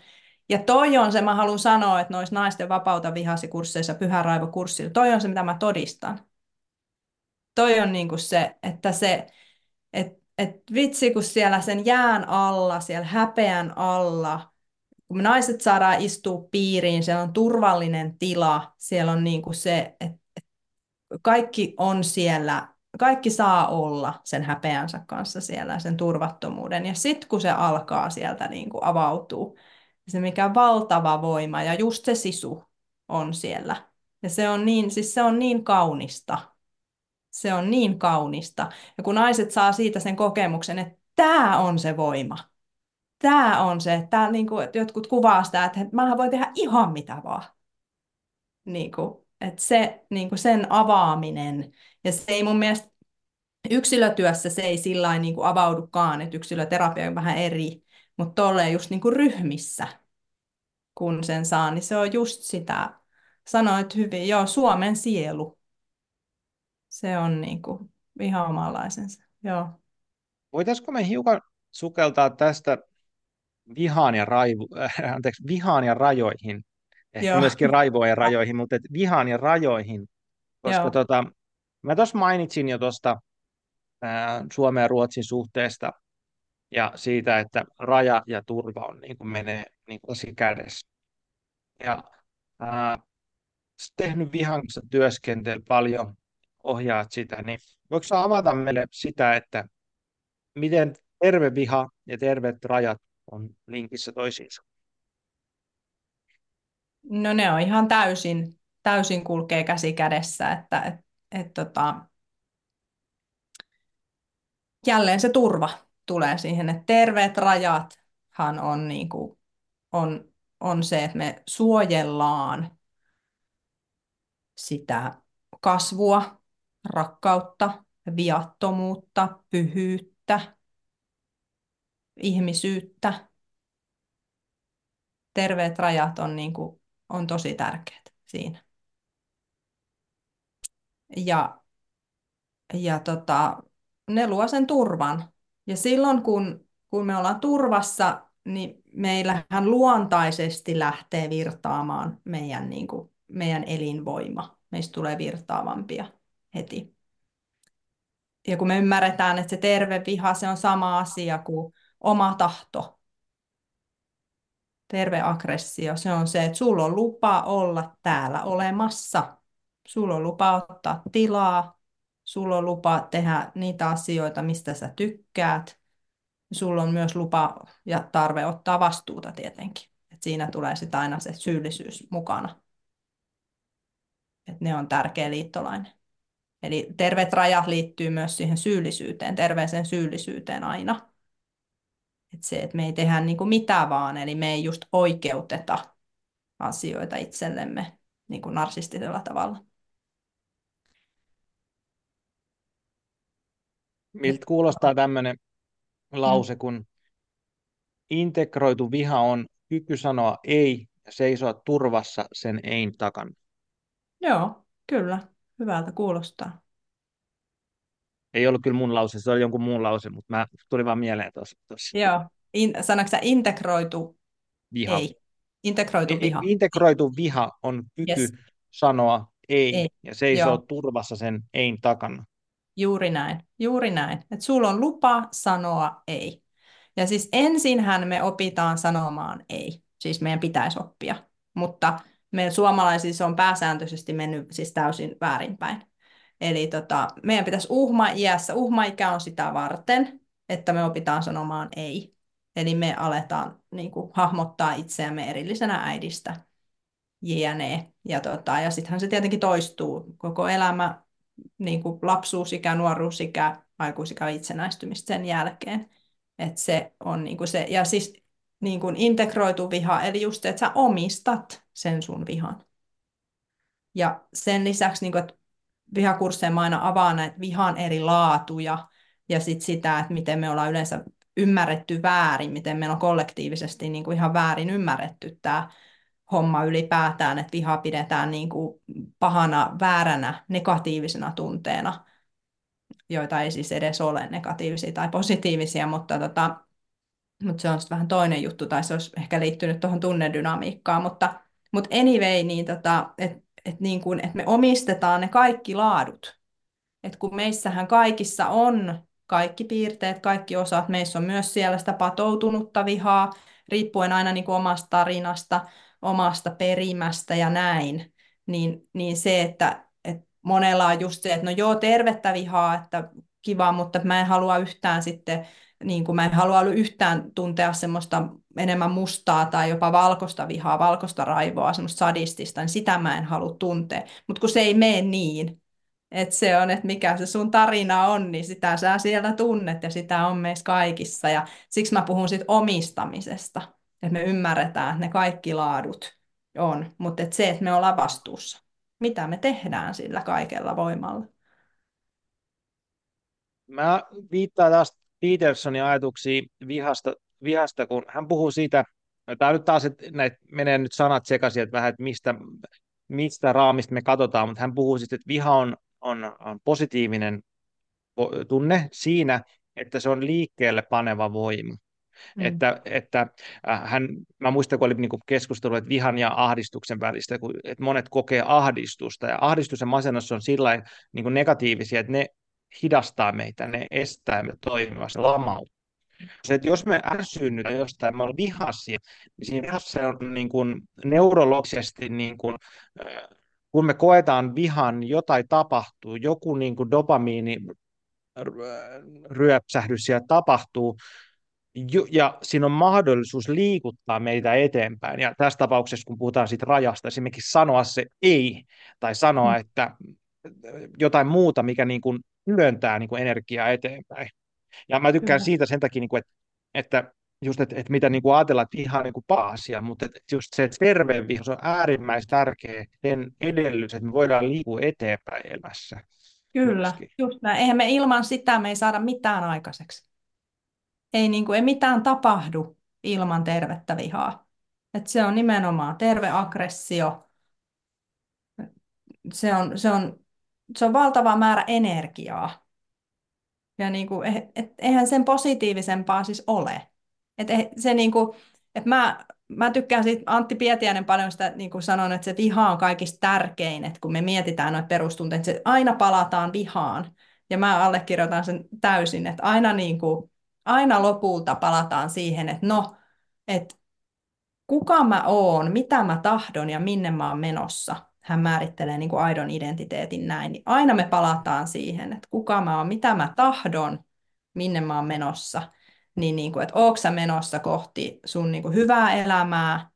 ja toi on se, mä haluan sanoa, että noissa naisten vapauta vihasi kursseissa, pyhä raivo kurssilla, toi on se, mitä mä todistan. Toi on niin kuin se, että se, että et vitsi, kun siellä sen jään alla, siellä häpeän alla, kun me naiset saadaan istua piiriin, siellä on turvallinen tila, siellä on niin kuin se, että kaikki on siellä, kaikki saa olla sen häpeänsä kanssa siellä, sen turvattomuuden. Ja sitten kun se alkaa sieltä niin kuin avautuu, se mikä valtava voima ja just se sisu on siellä. Ja se on niin, siis se on niin kaunista. Se on niin kaunista. Ja kun naiset saa siitä sen kokemuksen, että tämä on se voima. Tämä on se, että niin kuin, että jotkut kuvaa sitä, että mä voin tehdä ihan mitä vaan. Niin kuin, että se, niin kuin sen avaaminen, ja se ei mun mielestä yksilötyössä se ei sillä niin kuin avaudukaan, että yksilöterapia on vähän eri, mutta tolleen just niin kuin ryhmissä, kun sen saa, niin se on just sitä, sanoit hyvin, joo, Suomen sielu. Se on niin kuin ihan omanlaisensa, joo. Voitaisiko me hiukan sukeltaa tästä vihaan ja, raivu, äh, anteeksi, vihaan ja rajoihin, ehkä Joo. myöskin raivojen rajoihin, mutta et vihaan ja rajoihin, koska Joo. tota, mä tuossa mainitsin jo tuosta Suomen ja Ruotsin suhteesta ja siitä, että raja ja turva on niin kuin menee niin kuin kädessä. Ja ää, tehnyt vihan kanssa työskentelyä paljon, ohjaat sitä, niin voiko avata meille sitä, että miten terve viha ja terveet rajat on linkissä toisiinsa? No ne on ihan täysin, täysin kulkee käsi kädessä, että et, et, tota, jälleen se turva tulee siihen, että terveet rajathan on, niin kuin, on, on se, että me suojellaan sitä kasvua, rakkautta, viattomuutta, pyhyyttä, ihmisyyttä. Terveet rajat on, niin kuin, on tosi tärkeät siinä. Ja, ja tota, ne luo sen turvan. Ja silloin kun, kun me ollaan turvassa, niin meillähän luontaisesti lähtee virtaamaan meidän, niin kuin, meidän elinvoima. Meistä tulee virtaavampia heti. Ja kun me ymmärretään, että se terve viha, se on sama asia kuin oma tahto. Terve aggressio, se on se, että sulla on lupa olla täällä olemassa. Sulla on lupa ottaa tilaa, sulla on lupa tehdä niitä asioita, mistä sä tykkäät. Sulla on myös lupa ja tarve ottaa vastuuta tietenkin. Et siinä tulee sitten aina se syyllisyys mukana. Et ne on tärkeä liittolainen. Eli terveet rajat liittyy myös siihen syyllisyyteen, terveeseen syyllisyyteen aina. Et se, että me ei tehdä niin kuin mitään vaan, eli me ei just oikeuteta asioita itsellemme niin kuin narsistisella tavalla. Miltä kuulostaa tämmöinen lause, mm. kun integroitu viha on kyky sanoa ei ja seisoa turvassa sen ein takana. Joo, kyllä. Hyvältä kuulostaa. Ei ollut kyllä mun lause, se oli jonkun muun lause, mutta mä tuli vaan mieleen tuossa. Joo. In, sanoitko sä integroitu? Viha. Ei. Integroitu ei, viha. Integroitu viha on kyky yes. sanoa ei, ei. ja seisoo Joo. turvassa sen ein takana. Juuri näin, juuri näin. Että sulla on lupa sanoa ei. Ja siis ensinhän me opitaan sanomaan ei. Siis meidän pitäisi oppia. Mutta meidän suomalaisissa on pääsääntöisesti mennyt siis täysin väärinpäin. Eli tota, meidän pitäisi uhma-iässä, uhma-ikä on sitä varten, että me opitaan sanomaan ei. Eli me aletaan niin kuin, hahmottaa itseämme erillisenä äidistä, jne. Ja, tota, ja sittenhän se tietenkin toistuu koko elämä, niin kuin lapsuusikä, nuoruusikä, aikuisikä itsenäistymistä sen jälkeen. Et se on niin kuin se, ja siis niin kuin integroitu viha, eli just että sä omistat sen sun vihan. Ja sen lisäksi, niin kuin, että vihakursseja mä aina avaan näitä vihan eri laatuja ja sit sitä, että miten me ollaan yleensä ymmärretty väärin, miten meillä on kollektiivisesti niin kuin ihan väärin ymmärretty tämä homma ylipäätään, että viha pidetään niin kuin pahana, vääränä, negatiivisena tunteena, joita ei siis edes ole negatiivisia tai positiivisia, mutta, tota, mutta se on sitten vähän toinen juttu, tai se olisi ehkä liittynyt tuohon tunnedynamiikkaan, mutta, mutta anyway, niin tota, että et niin kuin, et me omistetaan ne kaikki laadut. Et kun meissähän kaikissa on kaikki piirteet, kaikki osat, meissä on myös siellä sitä patoutunutta vihaa, riippuen aina niin kuin omasta tarinasta, omasta perimästä ja näin, niin, niin se, että, että monella on just se, että no joo, tervettä vihaa, että kiva, mutta mä en halua yhtään sitten, niin kuin mä en halua yhtään tuntea semmoista enemmän mustaa tai jopa valkoista vihaa, valkoista raivoa, semmoista sadistista, niin sitä mä en halua tuntea. Mutta kun se ei mene niin, että se on, että mikä se sun tarina on, niin sitä sä siellä tunnet ja sitä on meissä kaikissa. Ja siksi mä puhun siitä omistamisesta, että me ymmärretään, että ne kaikki laadut on, mutta että se, että me ollaan vastuussa. Mitä me tehdään sillä kaikella voimalla? Mä viittaan taas Petersonin ajatuksiin vihasta, vihasta, kun hän puhuu siitä, tämä nyt taas, että näitä menee nyt sanat sekaisin, että vähän, että mistä, mistä raamista me katsotaan, mutta hän puhuu sitten, että viha on, on, on positiivinen tunne siinä, että se on liikkeelle paneva voima. Mm. Että, että äh, hän, mä muistan, kun oli niin keskustelu että vihan ja ahdistuksen välistä, kun, että monet kokee ahdistusta, ja ahdistus ja masennus on sillä niin negatiivisia, että ne hidastaa meitä, ne estää me toimimasta, lamauttaa. Se, että jos me ärsyynnytään jostain, me ollaan vihaisia, niin siinä vihassa on niin kuin neurologisesti, niin kuin, kun me koetaan vihan, jotain tapahtuu, joku niin kuin dopamiini ryöpsähdys siellä tapahtuu, ja siinä on mahdollisuus liikuttaa meitä eteenpäin. Ja tässä tapauksessa, kun puhutaan siitä rajasta, esimerkiksi sanoa se ei, tai sanoa, mm. että jotain muuta, mikä niin kuin työntää niin kuin energiaa eteenpäin. Ja mä tykkään Kyllä. siitä sen takia, niin kuin, että, että just, että, että mitä niin kuin ajatellaan, että ihan niin kuin paasia, mutta että just se, terve viha, on äärimmäisen tärkeä sen edellytys, että me voidaan liikkua eteenpäin elämässä. Kyllä, myöskin. just näin. Eihän me ilman sitä me ei saada mitään aikaiseksi. Ei, niin kuin, ei mitään tapahdu ilman tervettä vihaa. Et se on nimenomaan terve aggressio. Se on, se on, se on valtava määrä energiaa. Ja niin kuin, et, eihän sen positiivisempaa siis ole. Et se niin kuin, et mä, mä tykkään siitä, Antti Pietiäinen paljon sitä niin kuin sanon, että se viha on kaikista tärkein, että kun me mietitään noita perustunteita, se aina palataan vihaan. Ja mä allekirjoitan sen täysin, että aina, niin kuin, aina lopulta palataan siihen, että no, että kuka mä oon, mitä mä tahdon ja minne mä oon menossa. Hän määrittelee niin kuin aidon identiteetin näin. Niin aina me palataan siihen, että kuka mä oon, mitä mä tahdon, minne mä oon menossa. Niin, niin kuin, että ootko sä menossa kohti sun niin kuin hyvää elämää,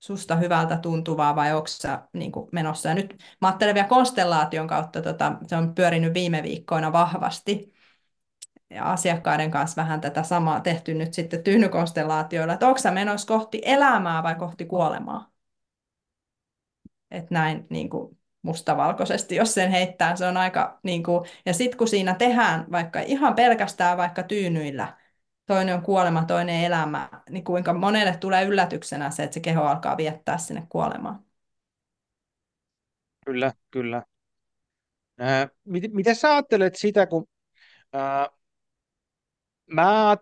susta hyvältä tuntuvaa vai onko sä niin kuin menossa. Ja nyt mä ajattelen vielä konstellaation kautta, tota, se on pyörinyt viime viikkoina vahvasti. Ja asiakkaiden kanssa vähän tätä samaa tehty nyt sitten tyhnykonstellaatioilla, että onko sä menossa kohti elämää vai kohti kuolemaa. Että näin niin kuin mustavalkoisesti, jos sen heittää, se on aika, niin kuin, ja sitten kun siinä tehdään vaikka ihan pelkästään vaikka tyynyillä, toinen on kuolema, toinen elämä, niin kuinka monelle tulee yllätyksenä se, että se keho alkaa viettää sinne kuolemaan. Kyllä, kyllä. Ää, miten, miten sä ajattelet sitä, kun ää, mä,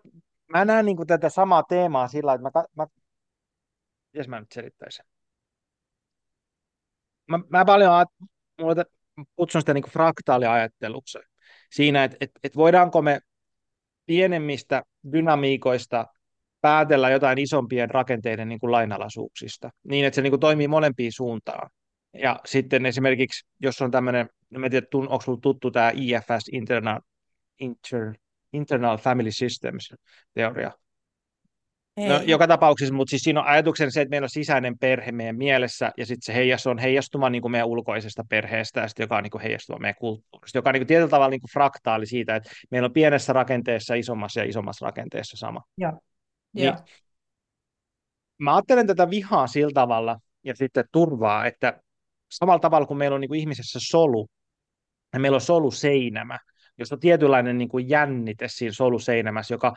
mä näen niin tätä samaa teemaa sillä, että mä, mä, jos mä nyt selittäisin. Mä, mä paljon mulla kutsun sitä niin fraktaaliajatteluksi. Siinä, että, että, että voidaanko me pienemmistä dynamiikoista päätellä jotain isompien rakenteiden niin kuin lainalaisuuksista, niin että se niin kuin toimii molempiin suuntaan. Ja sitten esimerkiksi, jos on tämmöinen, en tiedä, onko sinulla tuttu tämä IFS, Internal, Inter, Internal Family Systems teoria. No, Ei. No, joka tapauksessa, mutta siis siinä on ajatuksen se, että meillä on sisäinen perhe meidän mielessä, ja sitten se heijastuu, on heijastuma niin kuin meidän ulkoisesta perheestä, ja sit, joka on niin kuin heijastuma meidän kulttuurista, joka on niin kuin tietyllä tavalla niin kuin fraktaali siitä, että meillä on pienessä rakenteessa isommassa ja isommassa rakenteessa sama. Ja. Niin, ja. Mä ajattelen tätä vihaa sillä tavalla, ja sitten turvaa, että samalla tavalla kuin meillä on niin kuin ihmisessä solu, ja meillä on soluseinämä, jossa on tietynlainen niin kuin jännite siinä soluseinämässä, joka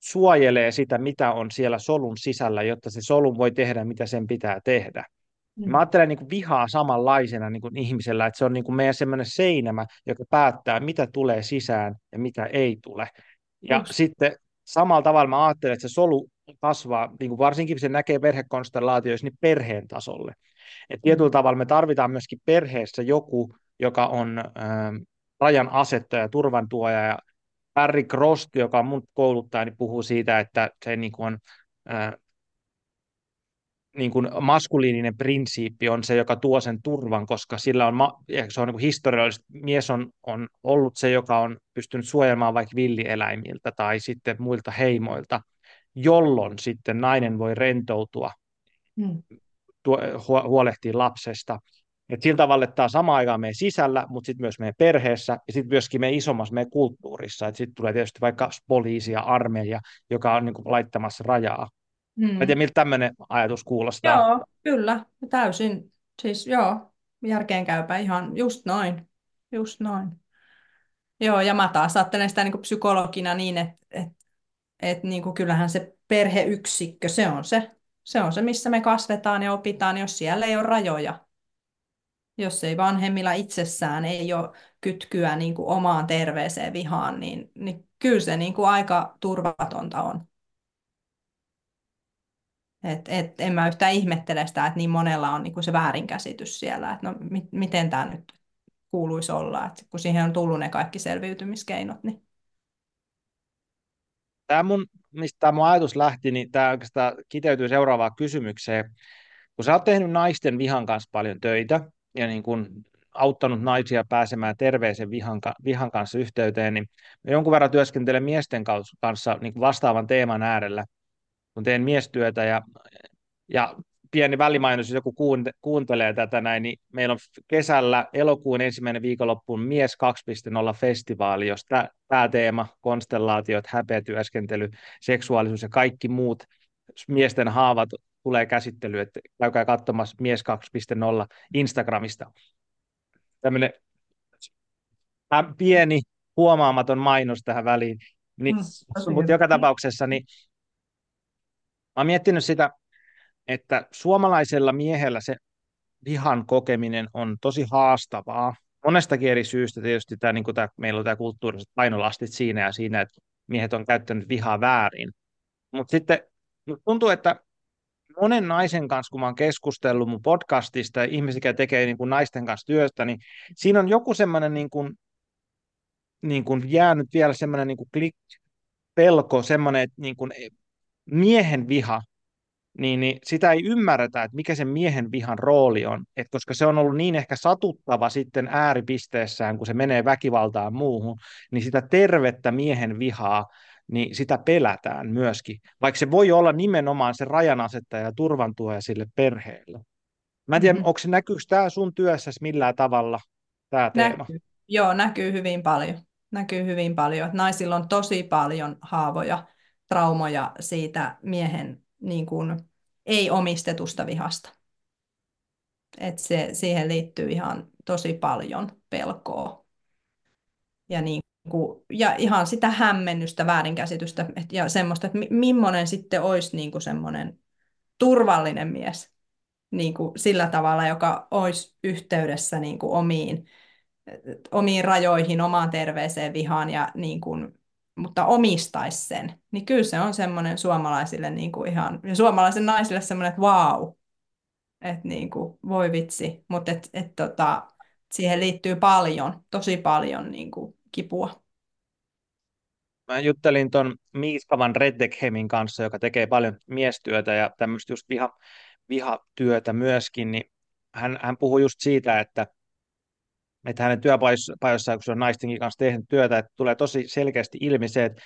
suojelee sitä, mitä on siellä solun sisällä, jotta se solun voi tehdä, mitä sen pitää tehdä. Mm. Mä ajattelen niin kuin vihaa samanlaisena niin kuin ihmisellä, että se on niin kuin meidän semmoinen seinämä, joka päättää, mitä tulee sisään ja mitä ei tule. Ja Just. sitten samalla tavalla mä ajattelen, että se solu kasvaa, niin kuin varsinkin se näkee perhekonstellaatioissa, niin perheen tasolle. Et tietyllä mm. tavalla me tarvitaan myöskin perheessä joku, joka on äh, rajan asettaja, turvan tuoja ja Barry Crost, joka on mun kouluttaja, niin puhuu siitä, että se niin kuin on, ää, niin kuin maskuliininen prinsiippi on se, joka tuo sen turvan, koska sillä on, se on niin historiallisesti, mies on, on ollut se, joka on pystynyt suojelemaan vaikka villieläimiltä tai sitten muilta heimoilta, jolloin sitten nainen voi rentoutua, hmm. tuo, huolehtia lapsesta. Et sillä tavalla, että tämä on sama aikaan meidän sisällä, mutta sitten myös meidän perheessä ja sitten myöskin meidän isommassa meidän kulttuurissa. Sitten tulee tietysti vaikka poliisi ja armeija, joka on niin kuin, laittamassa rajaa. Hmm. Mä tiedän, miltä tämmöinen ajatus kuulostaa. Joo, kyllä. Täysin. Siis joo, järkeenkäypä ihan just noin. Just noin. Joo, ja mä taas ajattelen sitä niin kuin psykologina niin, että, että, että niin kuin kyllähän se perheyksikkö, se on se, se on se, missä me kasvetaan ja opitaan, jos siellä ei ole rajoja jos ei vanhemmilla itsessään ei ole kytkyä niin kuin omaan terveeseen vihaan, niin, niin kyllä se niin kuin aika turvatonta on. Et, et, en mä yhtään ihmettele sitä, että niin monella on niin kuin se väärinkäsitys siellä, että no mi, miten tämä nyt kuuluisi olla, että kun siihen on tullut ne kaikki selviytymiskeinot. Niin... Tämä mun, mistä tämä mun ajatus lähti, niin tämä oikeastaan kiteytyy seuraavaan kysymykseen. Kun sä oot tehnyt naisten vihan kanssa paljon töitä, ja niin kuin auttanut naisia pääsemään terveisen vihan, vihan kanssa yhteyteen, niin jonkun verran työskentelen miesten kanssa niin kuin vastaavan teeman äärellä, kun teen miestyötä ja, ja pieni välimainos, jos joku kuuntelee tätä näin, niin meillä on kesällä elokuun ensimmäinen viikonloppuun Mies 2.0 festivaali, jos tämä teema, konstellaatiot, häpeätyöskentely, seksuaalisuus ja kaikki muut miesten haavat tulee käsittely, että käykää katsomassa Mies 2.0 Instagramista. Tämmöinen pieni huomaamaton mainos tähän väliin. Niin, mm, mutta joka tapauksessa niin mä oon miettinyt sitä, että suomalaisella miehellä se vihan kokeminen on tosi haastavaa. Monestakin eri syystä tietysti tämä, niin tämä, meillä on tämä kulttuuriset painolastit siinä ja siinä, että miehet on käyttänyt vihaa väärin. Mutta sitten tuntuu, että monen naisen kanssa, kun mä oon keskustellut mun podcastista ihmisiä, jotka tekee niin kuin naisten kanssa työstä, niin siinä on joku semmoinen niin kuin, niin kuin jäänyt vielä semmoinen niin kuin klik, pelko, semmoinen, että niin kuin miehen viha niin, niin sitä ei ymmärretä, että mikä sen miehen vihan rooli on, Et koska se on ollut niin ehkä satuttava sitten ääripisteessään, kun se menee väkivaltaan muuhun, niin sitä tervettä miehen vihaa, niin sitä pelätään myöskin, vaikka se voi olla nimenomaan se rajanasettaja ja turvantuoja sille perheelle. Mä en tiedä, mm-hmm. onko se näkyykö tämä sun työssä millään tavalla, tämä teema? Näkyy. Joo, näkyy hyvin paljon. Näkyy hyvin paljon. Että naisilla on tosi paljon haavoja, traumoja siitä miehen niin kuin, ei-omistetusta vihasta. Et se, siihen liittyy ihan tosi paljon pelkoa. Ja, niin kuin, ja ihan sitä hämmennystä, väärinkäsitystä et, ja semmoista, että millainen sitten olisi niin kuin semmoinen turvallinen mies niin kuin sillä tavalla, joka olisi yhteydessä niin kuin omiin, omiin rajoihin, omaan terveeseen vihaan, ja niin kuin, mutta omistaisi sen. Niin kyllä se on semmoinen suomalaisille niin kuin ihan, ja suomalaisen naisille semmoinen, että vau, että niin kuin, voi vitsi, mutta et, et, tota, siihen liittyy paljon, tosi paljon niin kuin, kipua. Mä juttelin tuon Miiskavan Reddekhemin kanssa, joka tekee paljon miestyötä ja tämmöistä just viha, vihatyötä myöskin, niin hän, hän puhui just siitä, että, että hänen työpajoissaan, kun se on naistenkin kanssa tehnyt työtä, että tulee tosi selkeästi ilmi se, että,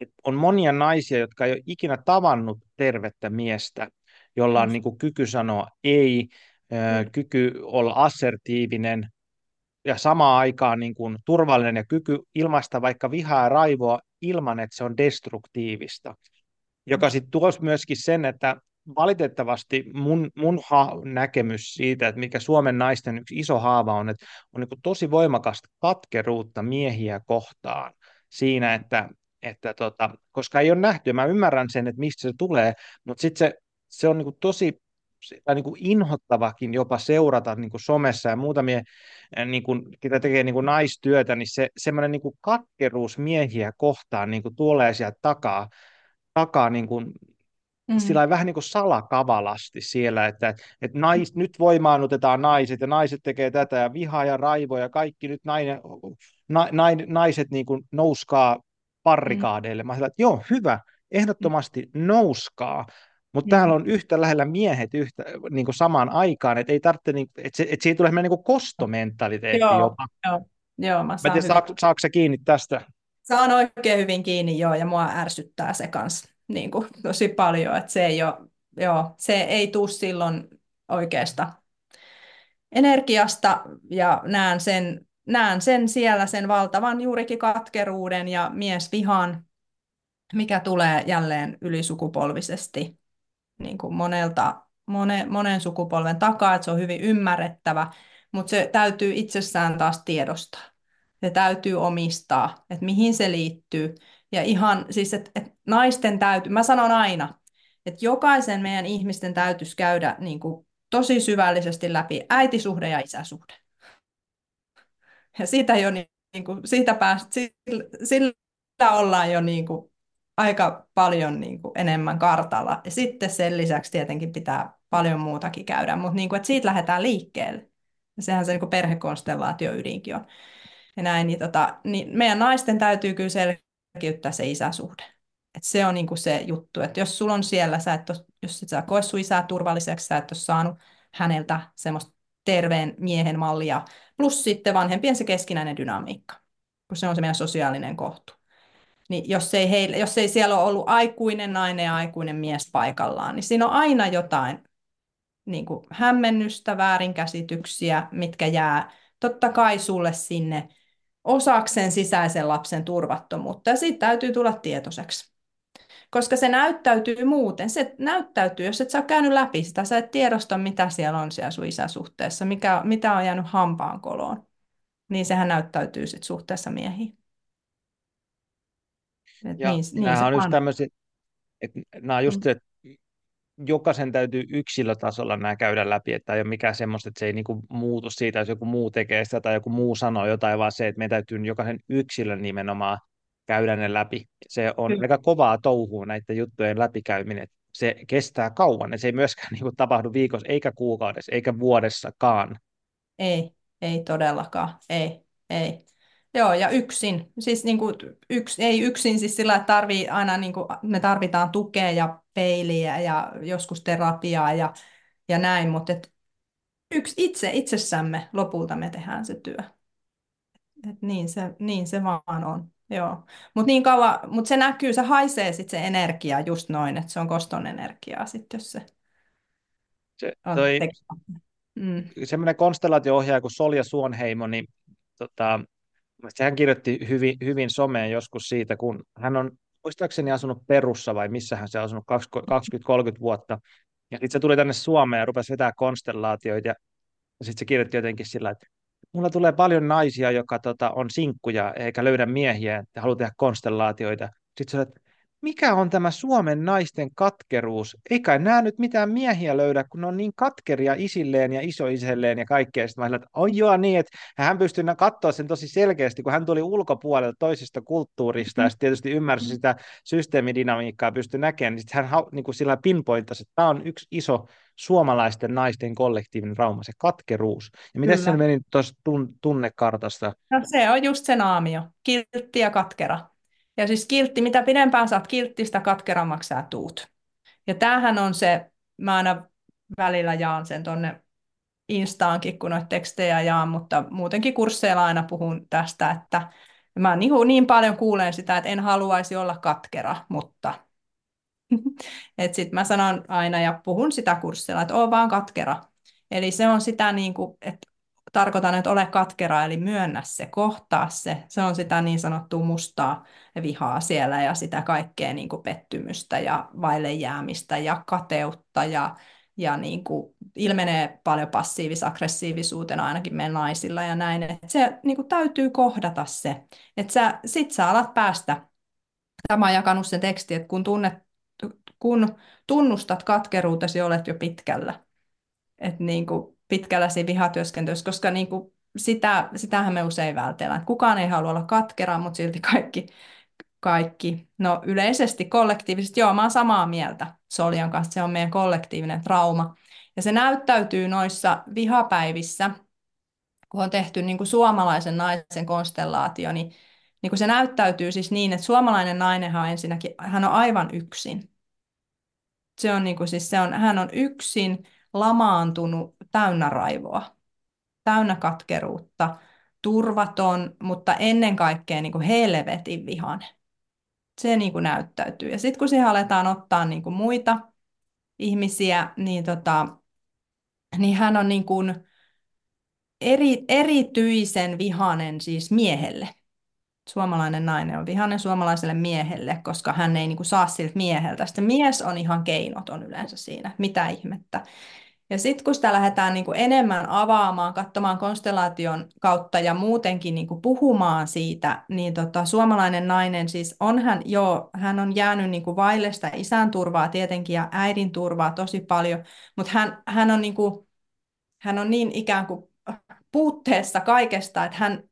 että on monia naisia, jotka ei ole ikinä tavannut tervettä miestä, jolla on mm. niin kuin kyky sanoa ei, mm. kyky olla assertiivinen ja samaan aikaan niin kuin turvallinen ja kyky ilmaista vaikka vihaa ja raivoa ilman, että se on destruktiivista. Joka sitten tuosi myöskin sen, että valitettavasti mun, mun ha- näkemys siitä, että mikä Suomen naisten yksi iso haava on, että on niin tosi voimakasta katkeruutta miehiä kohtaan siinä, että, että tota, koska ei ole nähty, mä ymmärrän sen, että mistä se tulee, mutta sitten se, se on niin tosi tai niin kuin inhottavakin jopa seurata niin kuin somessa ja muutamia, niin kuin, ketä tekee niin kuin naistyötä, niin se semmoinen niin kuin katkeruus miehiä kohtaan niin kuin tulee sieltä takaa, takaa niin kuin mm. sillä vähän niin kuin salakavalasti siellä, että, että nais, nyt voimaannutetaan naiset ja naiset tekee tätä ja viha ja raivo ja kaikki nyt nainen, na, na, naiset niin kuin nouskaa parrikaadeille. Mm. Mä sanoin, että joo, hyvä, ehdottomasti nouskaa, mutta täällä on yhtä lähellä miehet yhtä, niin kuin samaan aikaan, että ei tarvitse, niin, että, se, että siitä tulee niin kuin kostomentaliteetti joo, jopa. Joo, joo mä saan mä tiedän, saako, saako sä kiinni tästä? Saan oikein hyvin kiinni, joo, ja mua ärsyttää se kanssa niin kuin, tosi paljon, että se ei, ole, joo, se ei tule silloin oikeasta energiasta, ja näen sen, näen sen siellä, sen valtavan juurikin katkeruuden ja miesvihan, mikä tulee jälleen ylisukupolvisesti niin kuin monelta, monen, monen sukupolven takaa, että se on hyvin ymmärrettävä, mutta se täytyy itsessään taas tiedostaa. Se täytyy omistaa, että mihin se liittyy. Ja ihan siis, että, että naisten täytyy, mä sanon aina, että jokaisen meidän ihmisten täytyisi käydä niin kuin, tosi syvällisesti läpi äitisuhde ja isäsuhde. Ja siitä, jo, niin, niin kuin, siitä pääst, sillä, sillä ollaan jo niin kuin, aika paljon niin kuin, enemmän kartalla. Ja sitten sen lisäksi tietenkin pitää paljon muutakin käydä, mutta niin kuin, että siitä lähdetään liikkeelle. Ja sehän se niin perhekonstellaatio ydinkin on. Ja näin, niin, tota, niin meidän naisten täytyy kyllä selkeyttää se isäsuhde. Et se on niin kuin se juttu, että jos sulla on siellä, sä et ole, jos et sä koe sun isää turvalliseksi, sä et ole saanut häneltä semmoista terveen miehen mallia, plus sitten vanhempien se keskinäinen dynamiikka, kun se on se meidän sosiaalinen kohtu niin jos ei, heille, jos ei siellä ole ollut aikuinen nainen ja aikuinen mies paikallaan, niin siinä on aina jotain niin kuin hämmennystä, väärinkäsityksiä, mitkä jää totta kai sulle sinne osaksi sisäisen lapsen turvattomuutta, ja siitä täytyy tulla tietoiseksi. Koska se näyttäytyy muuten. Se näyttäytyy, jos et sä ole käynyt läpi sitä, sä et tiedosta, mitä siellä on siellä sun isäsuhteessa, mikä, mitä on jäänyt hampaankoloon, niin sehän näyttäytyy sit suhteessa miehiin. Et ja niin, niin nämä on just tämmöisiä, että nämä on just mm. se, että jokaisen täytyy yksilötasolla nämä käydä läpi, että ei ole mikään semmoista, että se ei niinku muutu siitä, jos joku muu tekee sitä tai joku muu sanoo jotain, vaan se, että meidän täytyy jokaisen yksilön nimenomaan käydä ne läpi. Se on Kyllä. aika kovaa touhua näiden juttujen läpikäyminen. Se kestää kauan ja se ei myöskään niinku tapahdu viikossa, eikä kuukaudessa, eikä vuodessakaan. Ei, ei todellakaan, ei, ei. Joo, ja yksin. Siis niin kuin yks, ei yksin siis sillä, että tarvii aina, niin kuin, me tarvitaan tukea ja peiliä ja joskus terapiaa ja, ja näin, mutta et yksi itse itsessämme lopulta me tehdään se työ. Et niin, se, niin se vaan on. Joo. Mutta niin kauan, mut se näkyy, se haisee sitten se energia just noin, että se on koston energiaa sitten, jos se Se, on toi. Mm. semmoinen konstellaatio-ohjaaja kuin Solja Suonheimo, niin tota, hän kirjoitti hyvin, hyvin someen joskus siitä, kun hän on muistaakseni asunut Perussa vai missä hän se on asunut 20-30 vuotta. Ja sitten se tuli tänne Suomeen ja rupesi vetää konstellaatioita. Ja, sitten se kirjoitti jotenkin sillä, että mulla tulee paljon naisia, jotka tota, on sinkkuja eikä löydä miehiä, että haluaa tehdä konstellaatioita. Sitten se että mikä on tämä Suomen naisten katkeruus? Eikä nämä nyt mitään miehiä löydä, kun ne on niin katkeria isilleen ja isoiselleen ja kaikkea. Sitten mä että oi joo niin, että hän pystyi katsoa sen tosi selkeästi, kun hän tuli ulkopuolelta toisesta kulttuurista ja tietysti ymmärsi sitä systeemidynamiikkaa ja pystyi näkemään, niin sitten hän niin kuin sillä pinpointasi, että tämä on yksi iso suomalaisten naisten kollektiivinen rauma, se katkeruus. Ja miten se meni tuossa tunnekartasta? No se on just se naamio, kiltti ja katkera. Ja siis kiltti, mitä pidempään saat kiltti, sitä katkerammaksi sä tuut. Ja tämähän on se, mä aina välillä jaan sen tonne Instaankin, kun noita tekstejä jaan, mutta muutenkin kursseilla aina puhun tästä, että mä niin, niin paljon kuulen sitä, että en haluaisi olla katkera, mutta että sitten mä sanon aina ja puhun sitä kursseilla, että oo vaan katkera. Eli se on sitä, niin kuin, että tarkoitan, että ole katkera, eli myönnä se, kohtaa se. Se on sitä niin sanottua mustaa vihaa siellä ja sitä kaikkea niin kuin pettymystä ja vaille jäämistä ja kateutta ja, ja niin kuin ilmenee paljon passiivis-aggressiivisuutena ainakin meidän naisilla ja näin. Että se niin kuin täytyy kohdata se. Että sä, sit sä alat päästä, tämä on jakanut sen teksti, että kun, tunnet, kun tunnustat katkeruutesi, olet jo pitkällä. Että niin kuin pitkällä siinä vihatyöskentelyssä, koska niin kuin sitä, sitähän me usein vältellään. Kukaan ei halua olla katkera, mutta silti kaikki, kaikki. No yleisesti, kollektiivisesti, joo, mä oon samaa mieltä Soljan kanssa, se on meidän kollektiivinen trauma. Ja se näyttäytyy noissa vihapäivissä, kun on tehty niin kuin suomalaisen naisen konstellaatio, niin, niin kuin se näyttäytyy siis niin, että suomalainen nainenhan on ensinnäkin, hän on aivan yksin. Se on niin kuin siis, se on, hän on yksin, lamaantunut, täynnä raivoa, täynnä katkeruutta, turvaton, mutta ennen kaikkea niin kuin helvetin vihainen. Se niin kuin näyttäytyy. Ja sitten kun siihen aletaan ottaa niin kuin muita ihmisiä, niin, tota, niin hän on niin kuin eri, erityisen vihainen siis miehelle. Suomalainen nainen on vihainen suomalaiselle miehelle, koska hän ei niin kuin saa siltä mieheltä. Sitten mies on ihan keinoton yleensä siinä, mitä ihmettä. Ja sitten kun sitä lähdetään niin kuin enemmän avaamaan, katsomaan konstellaation kautta ja muutenkin niin kuin puhumaan siitä, niin tota, suomalainen nainen siis on hän, joo, hän on jäänyt niin kuin vaille sitä isän turvaa tietenkin ja äidin turvaa tosi paljon, mutta hän, hän, on, niin kuin, hän on niin ikään kuin puutteessa kaikesta, että hän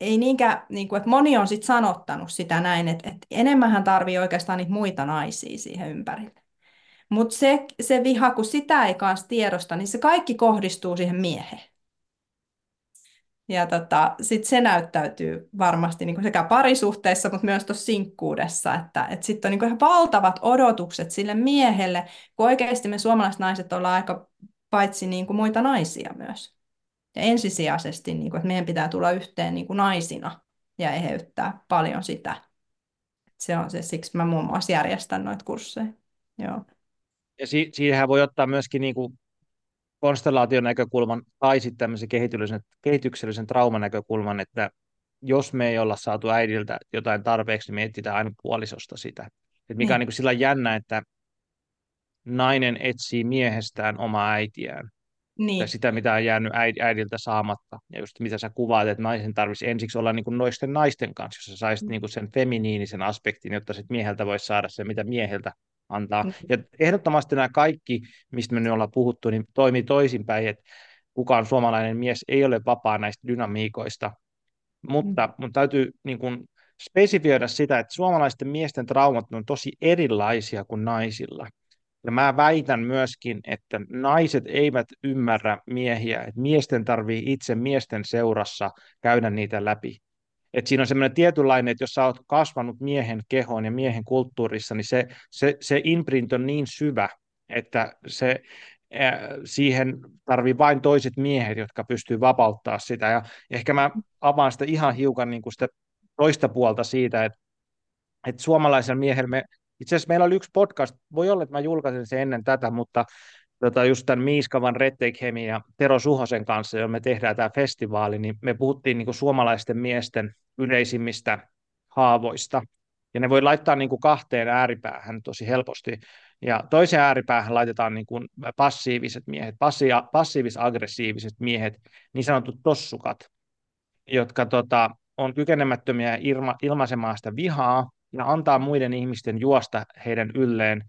ei niinkään, niin kuin, että moni on sitten sanottanut sitä näin, että, että enemmän hän tarvii oikeastaan niitä muita naisia siihen ympärille. Mutta se, se viha, kun sitä ei kanssa tiedosta, niin se kaikki kohdistuu siihen mieheen. Ja tota, sit se näyttäytyy varmasti niin kuin sekä parisuhteessa, mutta myös tuossa sinkkuudessa, että et sitten on niin kuin valtavat odotukset sille miehelle, kun oikeasti me suomalaiset naiset ollaan aika paitsi niin kuin muita naisia myös. Ja ensisijaisesti, niin kuin, että meidän pitää tulla yhteen niin kuin naisina ja eheyttää paljon sitä. Se on se, siksi mä muun muassa järjestän noita kursseja. Joo ja si- siihen voi ottaa myöskin niin kuin konstellaation näkökulman tai sitten tämmöisen kehityksellisen, kehityksellisen trauman näkökulman, että jos me ei olla saatu äidiltä jotain tarpeeksi, niin me etsitään aina puolisosta sitä. Et mikä niin. on niin kuin sillä jännä, että nainen etsii miehestään omaa äitiään. Niin. Ja sitä, mitä on jäänyt äidiltä saamatta. Ja just mitä sä kuvaat, että naisen tarvitsisi ensiksi olla niin kuin noisten naisten kanssa, jos sä saisit mm. niin kuin sen feminiinisen aspektin, jotta sit mieheltä voisi saada se, mitä mieheltä antaa. Mm. Ja ehdottomasti nämä kaikki, mistä me nyt ollaan puhuttu, niin toimii toisinpäin, että kukaan suomalainen mies ei ole vapaa näistä dynamiikoista, mutta mm. mun täytyy niin kuin, spesifioida sitä, että suomalaisten miesten traumat on tosi erilaisia kuin naisilla. Ja mä väitän myöskin, että naiset eivät ymmärrä miehiä, että miesten tarvii itse miesten seurassa käydä niitä läpi. Että siinä on semmoinen tietynlainen, että jos sä oot kasvanut miehen kehoon ja miehen kulttuurissa, niin se, se, se imprint on niin syvä, että se, siihen tarvii vain toiset miehet, jotka pystyy vapauttaa sitä. Ja ehkä mä avaan sitä ihan hiukan niin kuin sitä toista puolta siitä, että, että suomalaisella miehellä me, itse asiassa meillä oli yksi podcast, voi olla, että mä julkaisin sen ennen tätä, mutta tota, just tämän Miiskavan Retteikhemin ja Tero Suhosen kanssa, jolla me tehdään tämä festivaali, niin me puhuttiin niin suomalaisten miesten yleisimmistä haavoista. Ja ne voi laittaa niin kuin kahteen ääripäähän tosi helposti. Ja toiseen ääripäähän laitetaan niin kuin passiiviset miehet, passi- passiivis-aggressiiviset miehet, niin sanotut tossukat, jotka tota, on kykenemättömiä ilma- ilmaisemaan sitä vihaa ja antaa muiden ihmisten juosta heidän ylleen.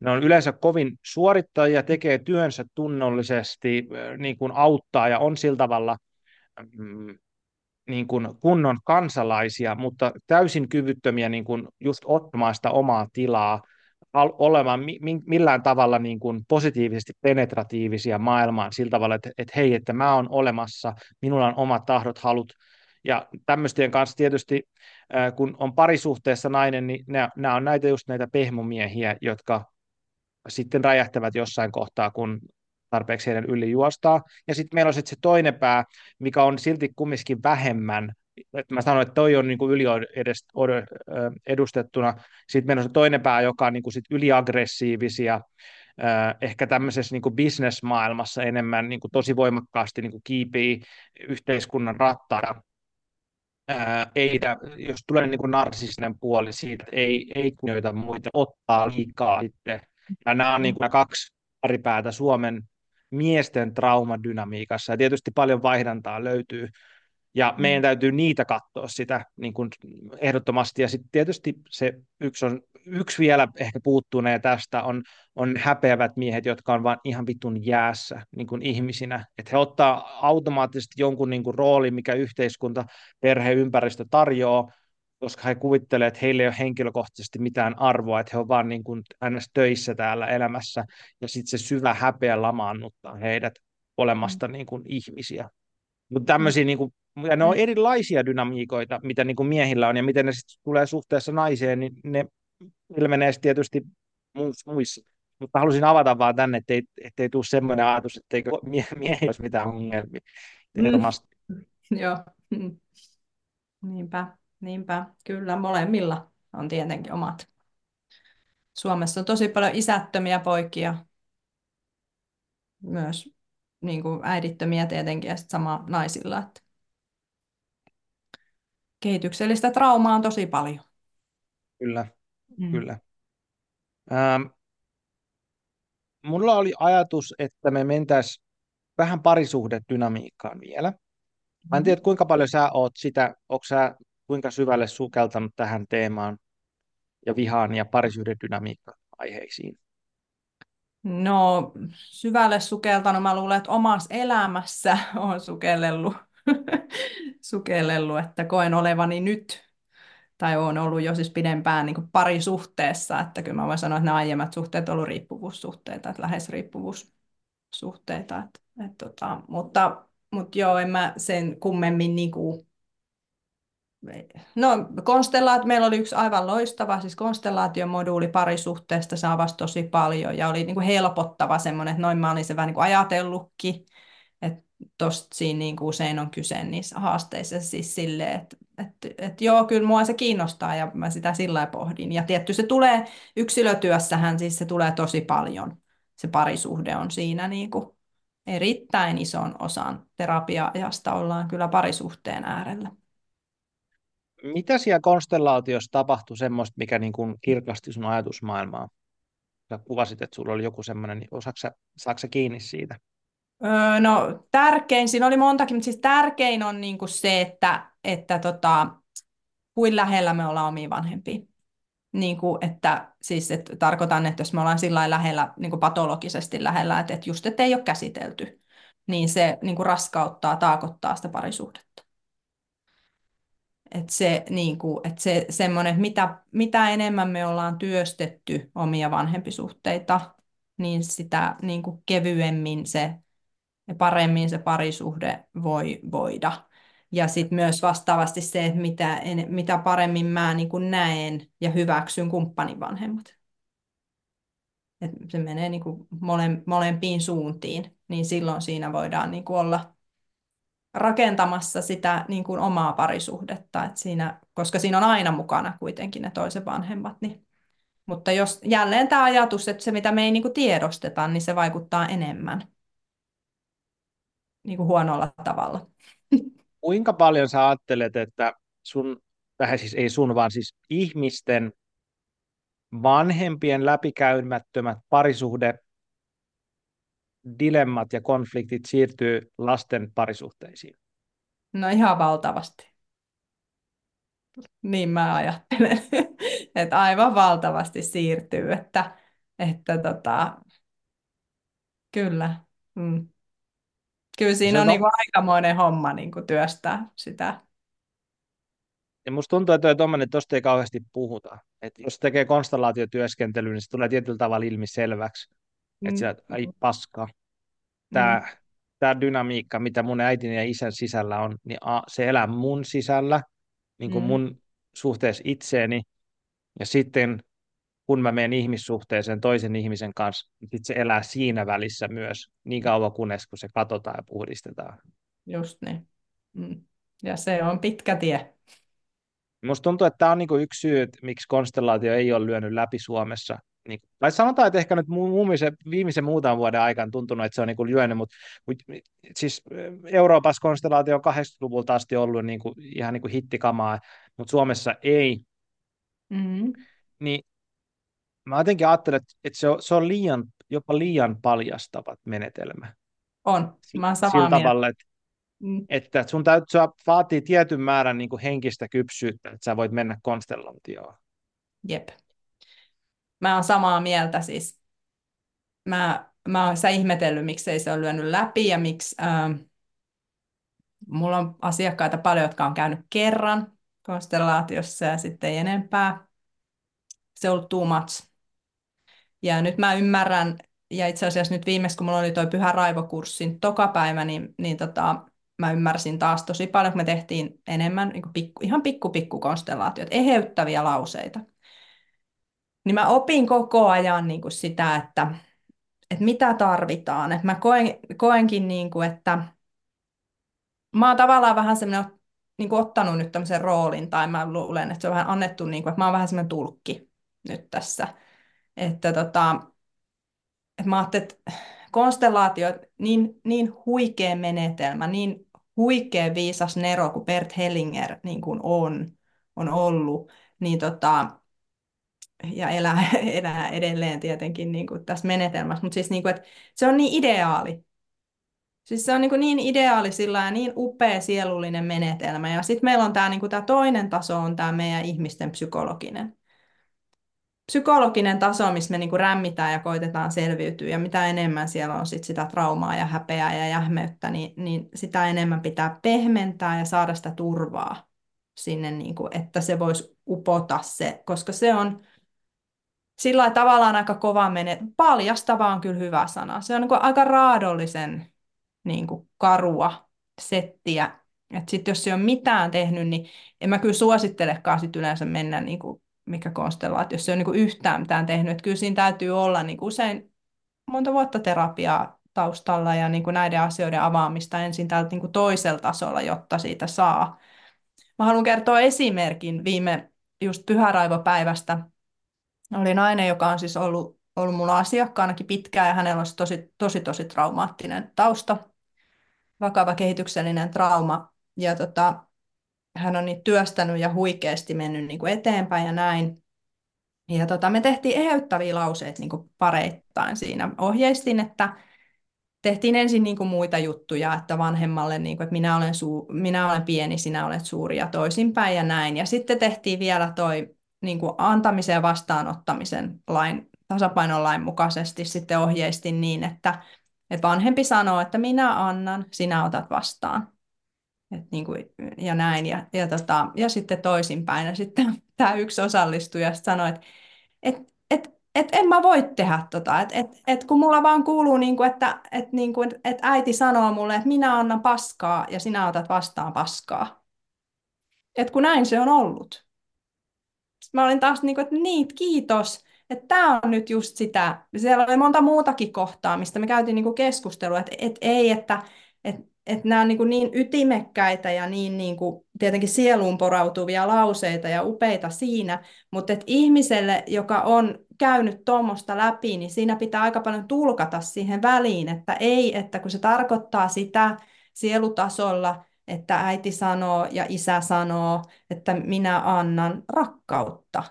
Ne on yleensä kovin suorittajia, tekee työnsä tunnollisesti, niin kuin auttaa ja on sillä tavalla mm, niin kuin kunnon kansalaisia, mutta täysin kyvyttömiä niin kuin just ottamaan sitä omaa tilaa, olemaan millään tavalla niin kuin positiivisesti penetratiivisia maailmaan sillä tavalla, että, että hei, että mä oon olemassa, minulla on omat tahdot, halut, ja tämmöisten kanssa tietysti, kun on parisuhteessa nainen, niin nämä on näitä just näitä pehmomiehiä, jotka sitten räjähtävät jossain kohtaa, kun tarpeeksi heidän yli juostaa. Ja sitten meillä on sit se toinen pää, mikä on silti kumminkin vähemmän. Että mä sanoin, että toi on niin yli edustettuna. Sitten meillä on se toinen pää, joka on niin kuin sit yliaggressiivisia, ehkä tämmöisessä niin bisnesmaailmassa enemmän niin kuin tosi voimakkaasti niin kuin kiipii yhteiskunnan rattaita. ei, jos tulee niin kuin narsistinen puoli siitä, ei, ei kunnioita muita, ottaa liikaa sitten. Ja nämä on niin kuin kaksi ääripäätä Suomen miesten traumadynamiikassa. Ja tietysti paljon vaihdantaa löytyy, ja mm. meidän täytyy niitä katsoa sitä niin kuin ehdottomasti. Ja sitten tietysti se yksi, on, yksi vielä ehkä puuttunee tästä on, on häpeävät miehet, jotka on vain ihan vitun jäässä niin kuin ihmisinä. Että he ottaa automaattisesti jonkun niin kuin roolin, mikä yhteiskunta, perhe, ympäristö tarjoaa, koska he kuvittelevat, että heillä ei ole henkilökohtaisesti mitään arvoa, että he ovat vaan niin kuin ns. töissä täällä elämässä, ja sitten se syvä häpeä lamaannuttaa heidät olemasta mm. niin kuin ihmisiä. Mutta tämmöisiä, niin kuin, ja ne on mm. erilaisia dynamiikoita, mitä niin kuin miehillä on, ja miten ne sitten tulee suhteessa naiseen, niin ne ilmenee tietysti muissa. Mutta halusin avata vaan tänne, ettei, ettei tule semmoinen ajatus, etteikö mie- miehillä olisi mitään ongelmia. Mm. Joo. Niinpä. Niinpä, kyllä molemmilla on tietenkin omat. Suomessa on tosi paljon isättömiä poikia, myös niin kuin äidittömiä tietenkin, ja sitten sama naisilla. Että kehityksellistä traumaa on tosi paljon. Kyllä, mm. kyllä. Ähm, mulla oli ajatus, että me mentäisiin vähän parisuhdedynamiikkaan vielä. Mä en mm. tiedä, kuinka paljon sä oot sitä, onko sä kuinka syvälle sukeltanut tähän teemaan ja vihaan ja parisuhdedynamiikka aiheisiin? No syvälle sukeltanut, mä luulen, että omassa elämässä on sukellellut, sukellellut, että koen olevani nyt tai on ollut jo siis pidempään niin parisuhteessa, että kyllä mä voin sanoa, että nämä aiemmat suhteet on ollut riippuvuussuhteita, että lähes riippuvuussuhteita, että, että, tota, mutta, mutta joo, en mä sen kummemmin niin kuin No konstellaat, meillä oli yksi aivan loistava, siis konstellaatiomoduuli parisuhteesta, se avasi tosi paljon ja oli niin kuin helpottava semmoinen, että noin mä olin se vähän niin kuin ajatellutkin, että tosta siinä niin kuin usein on kyse niissä haasteissa. Siis silleen, että, että, että joo, kyllä mua se kiinnostaa ja mä sitä sillä pohdin. Ja tietty se tulee yksilötyössähän, siis se tulee tosi paljon, se parisuhde on siinä niin kuin erittäin ison osan terapia-ajasta ollaan kyllä parisuhteen äärellä mitä siellä konstellaatiossa tapahtui semmoista, mikä niin kuin kirkasti sun ajatusmaailmaa? Sä kuvasit, että sulla oli joku semmoinen, niin osaatko sä, saako sä kiinni siitä? Öö, no tärkein, siinä oli montakin, mutta siis tärkein on niin kuin se, että, että tota, kuin lähellä me ollaan omia vanhempia. Niin kuin, että, siis, että tarkoitan, että jos me ollaan sillä lähellä, niin kuin patologisesti lähellä, että, että just, että ei ole käsitelty, niin se niin kuin raskauttaa, taakottaa sitä parisuhdetta. Että se, niin kuin, että se semmoinen, mitä, mitä enemmän me ollaan työstetty omia vanhempisuhteita, niin sitä niin kuin kevyemmin se ja paremmin se parisuhde voi voida. Ja sitten myös vastaavasti se, että mitä, en, mitä paremmin mä niin kuin näen ja hyväksyn kumppanin vanhemmat. Et se menee niin kuin mole, molempiin suuntiin, niin silloin siinä voidaan niin kuin olla rakentamassa sitä niin kuin omaa parisuhdetta, et siinä, koska siinä on aina mukana kuitenkin ne toisen vanhemmat. Niin. Mutta jos jälleen tämä ajatus, että se mitä me ei niin kuin tiedosteta, niin se vaikuttaa enemmän niin kuin huonolla tavalla. Kuinka paljon sä ajattelet, että sun, vähän siis ei sun, vaan siis ihmisten vanhempien läpikäymättömät parisuhde dilemmat ja konfliktit siirtyy lasten parisuhteisiin? No ihan valtavasti. Niin mä ajattelen, että aivan valtavasti siirtyy, että, että tota, kyllä. Mm. Kyllä siinä on, on niin kuin aikamoinen homma niin kuin työstää sitä. Ja musta tuntuu, että tuommoinen tuosta ei kauheasti puhuta. Et jos tekee konstellaatiotyöskentelyä, niin se tulee tietyllä tavalla ilmi selväksi. Mm. Että sieltä, ai paska. Tämä, mm. tämä dynamiikka, mitä mun äitini ja isän sisällä on, niin a, se elää mun sisällä, niin kuin mm. mun suhteessa itseeni. Ja sitten kun mä menen ihmissuhteeseen toisen ihmisen kanssa, niin sit se elää siinä välissä myös, niin kauan kunnes kun se katsotaan ja puhdistetaan. Just niin. Mm. Ja se on pitkä tie. Musta tuntuu, että tämä on niinku yksi syy, että miksi konstellaatio ei ole lyönyt läpi Suomessa. Niin, tai sanotaan, että ehkä nyt viimeisen, viimeisen muutaman vuoden aikana tuntunut, että se on niinku lyönyt, mutta, mutta siis Euroopassa konstellaatio on 80-luvulta asti ollut niinku, ihan niinku hittikamaa, mutta Suomessa ei. Mm-hmm. Niin mä jotenkin ajattelen, että se on, se on liian, jopa liian paljastava menetelmä. On, mä oon samaa Sillä mieltä. tavalla, että, mm. että sun täytyy vaatii tietyn määrän niin kuin henkistä kypsyyttä, että sä voit mennä konstellaatioon. Jep. Mä oon samaa mieltä siis. Mä, mä oon sä ihmetellyt, miksei se ole lyönyt läpi ja miksi... Ähm, mulla on asiakkaita paljon, jotka on käynyt kerran konstellaatiossa ja sitten ei enempää. Se on ollut too much. Ja nyt mä ymmärrän, ja itse asiassa nyt viimeksi, kun mulla oli toi Pyhä Raivokurssin tokapäivä, niin, niin tota, mä ymmärsin taas tosi paljon, kun me tehtiin enemmän niin pikku, ihan pikku pikku konstellaatiot, eheyttäviä lauseita. Niin mä opin koko ajan niin kuin sitä, että, että mitä tarvitaan. Että mä koen, koenkin, niin kuin, että mä oon tavallaan vähän semmoinen niin kuin ottanut nyt tämmöisen roolin, tai mä luulen, että se on vähän annettu, niin kuin, että mä oon vähän semmoinen tulkki nyt tässä että tota, että mä ajattelin, että konstellaatio, niin, niin huikea menetelmä, niin huikea viisas Nero kuin Bert Hellinger niin kuin on, on ollut, niin tota, ja elää, elää edelleen tietenkin niin kuin tässä menetelmässä, mutta siis niin kuin, että se on niin ideaali. Siis se on niin, kuin niin ideaali sillä ja niin upea sielullinen menetelmä. Ja sitten meillä on tämä, niin kuin toinen taso, on tämä meidän ihmisten psykologinen psykologinen taso, missä me niinku rämmitään ja koitetaan selviytyä, ja mitä enemmän siellä on sit sitä traumaa ja häpeää ja jähmeyttä, niin, niin sitä enemmän pitää pehmentää ja saada sitä turvaa sinne, niinku, että se voisi upota se, koska se on sillä tavallaan aika kova mene. Paljastava on kyllä hyvä sana. Se on niinku aika raadollisen niinku, karua settiä. Sitten jos se on mitään tehnyt, niin en mä kyllä suosittelekaan sit yleensä mennä niinku mikä konstellaatiossa ei ole niin yhtään mitään tehnyt. Että kyllä siinä täytyy olla niin usein monta vuotta terapiaa taustalla ja niin kuin näiden asioiden avaamista ensin tältä niin kuin toisella tasolla, jotta siitä saa. Mä haluan kertoa esimerkin viime just pyhäraivopäivästä. Oli nainen, joka on siis ollut, ollut mulla asiakkaanakin pitkään ja hänellä olisi tosi, tosi, tosi traumaattinen tausta, vakava kehityksellinen trauma. Ja tota, hän on niitä työstänyt ja huikeasti mennyt niin kuin eteenpäin ja näin. Ja tota, me tehtiin eheyttäviä lauseita niin kuin pareittain siinä. Ohjeistin, että tehtiin ensin niin kuin muita juttuja, että vanhemmalle, niin kuin, että minä olen, suu, minä olen pieni, sinä olet suuri ja toisinpäin ja näin. Ja sitten tehtiin vielä toi niin kuin antamisen ja vastaanottamisen lain, tasapainon lain mukaisesti sitten ohjeistin niin, että, että vanhempi sanoo, että minä annan, sinä otat vastaan. Et niin kuin, ja näin. Ja, ja, tota, ja sitten toisinpäin. Ja sitten tämä yksi osallistuja sanoi, että et, et, et en mä voi tehdä tota. Et, et, et kun mulla vaan kuuluu, niinku, että et, niinku, et, et äiti sanoo mulle, että minä annan paskaa ja sinä otat vastaan paskaa. Et kun näin se on ollut. Sitten mä olin taas niin kuin, että niin, kiitos, että tämä on nyt just sitä. Siellä oli monta muutakin kohtaa, mistä me käytiin niin kuin keskustelua, että et, ei, että et, et nämä on niin, niin ytimekkäitä ja niin, niin kuin, tietenkin sieluun porautuvia lauseita ja upeita siinä, mutta että ihmiselle, joka on käynyt tuommoista läpi, niin siinä pitää aika paljon tulkata siihen väliin, että ei, että kun se tarkoittaa sitä sielutasolla, että äiti sanoo ja isä sanoo, että minä annan rakkautta.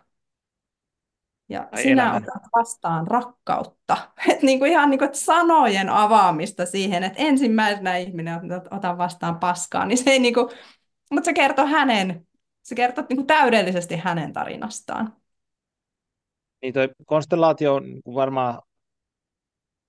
Ja Tai sinä elämän. otat vastaan rakkautta. Et niin kuin ihan niin kuin sanojen avaamista siihen, että ensimmäisenä ihminen otan vastaan paskaa, niin se ei niin kuin, mutta se kertoo hänen, se kertoo niin kuin täydellisesti hänen tarinastaan. Niin toi konstellaatio on niin kuin varmaan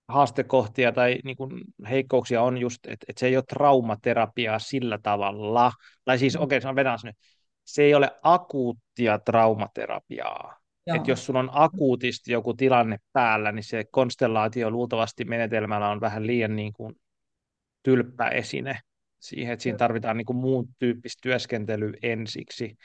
haastekohtia tai niin kuin heikkouksia on just, että, että se ei ole traumaterapiaa sillä tavalla. Tai siis, Mm. okei, okay, vedän nyt. Se ei ole akuuttia traumaterapiaa. Joo, jos sulla on akuutisti joku tilanne päällä, niin se konstellaatio luultavasti menetelmällä on vähän liian niin kuin tylppä esine siihen, että siinä tarvitaan niin kuin muun tyyppistä työskentelyä ensiksi.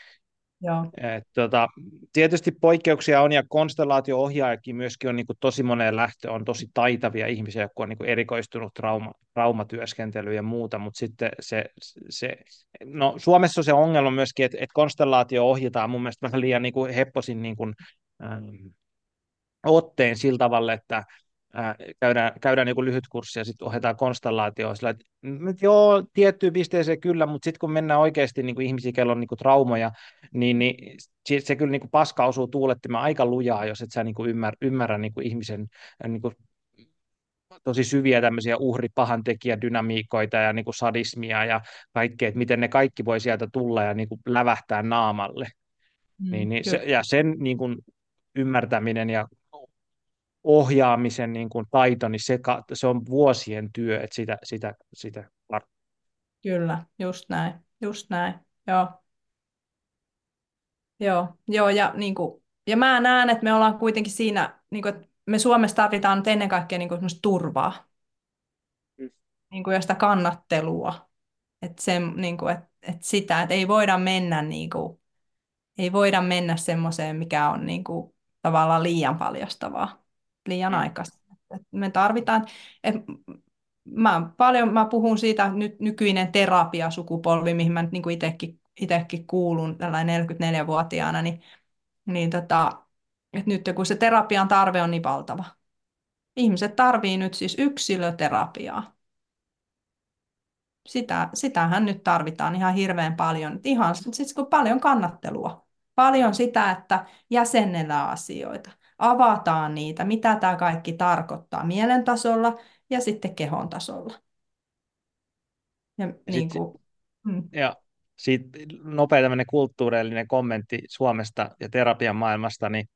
Et, tota, tietysti poikkeuksia on, ja konstellaatio-ohjaajakin myöskin on niin kuin tosi moneen lähtö, on tosi taitavia ihmisiä, jotka on niin kuin erikoistunut trauma, traumatyöskentelyyn ja muuta, mutta sitten se, se, no Suomessa se ongelma myöskin, että, että konstellaatio ohjataan mun mielestä vähän liian niin kuin hepposin niin kuin, ähm, otteen sillä tavalla, että ää, käydään, käydään joku lyhyt kurssi ja sitten ohjataan konstellaatioon. Sillä, että, joo, tiettyyn pisteeseen kyllä, mutta sitten kun mennään oikeasti niin kuin ihmisiä, kello on niin kuin traumoja, niin, niin se, se kyllä niin kuin paska osuu tuulettimaan aika lujaa, jos et sä niin kuin ymmärrä, ymmärrä niin kuin ihmisen niin kuin tosi syviä tämmöisiä uhri-pahantekijä-dynamiikoita ja niin kuin sadismia ja kaikkea, että miten ne kaikki voi sieltä tulla ja niin kuin lävähtää naamalle. Niin, mm, niin se, kyllä, ja sen niin kuin ymmärtäminen ja ohjaamisen niin kuin taito, niin se, se on vuosien työ, että sitä, sitä, sitä kyllä, just näin, just näin, joo. Joo, joo ja, niin kuin, ja mä näen, että me ollaan kuitenkin siinä, niin kuin, että me Suomessa tarvitaan nyt ennen kaikkea niin kuin, turvaa niin kuin, ja sitä kannattelua. Että, se, niin kuin, että, että sitä, että ei voida mennä, niin kuin, ei voida mennä semmoiseen, mikä on niin kuin, tavallaan liian paljastavaa, liian Mm. aikaisin. Me tarvitaan, et mä, paljon mä puhun siitä nyt nykyinen terapiasukupolvi, mihin mä nyt niin itsekin, itsekin kuulun tällainen 44-vuotiaana, niin niin tota, että nyt kun se terapian tarve on niin valtava. Ihmiset tarvii nyt siis yksilöterapiaa. Sitä, sitähän nyt tarvitaan ihan hirveän paljon. Ihan siis kun paljon kannattelua. Paljon sitä, että jäsennellään asioita. Avataan niitä, mitä tämä kaikki tarkoittaa mielen tasolla ja sitten kehon tasolla. Ja, Ja niin sitten kuin, mm, ja sit nopea tämmöinen kulttuurillinen kommentti Suomesta ja terapian maailmasta, niin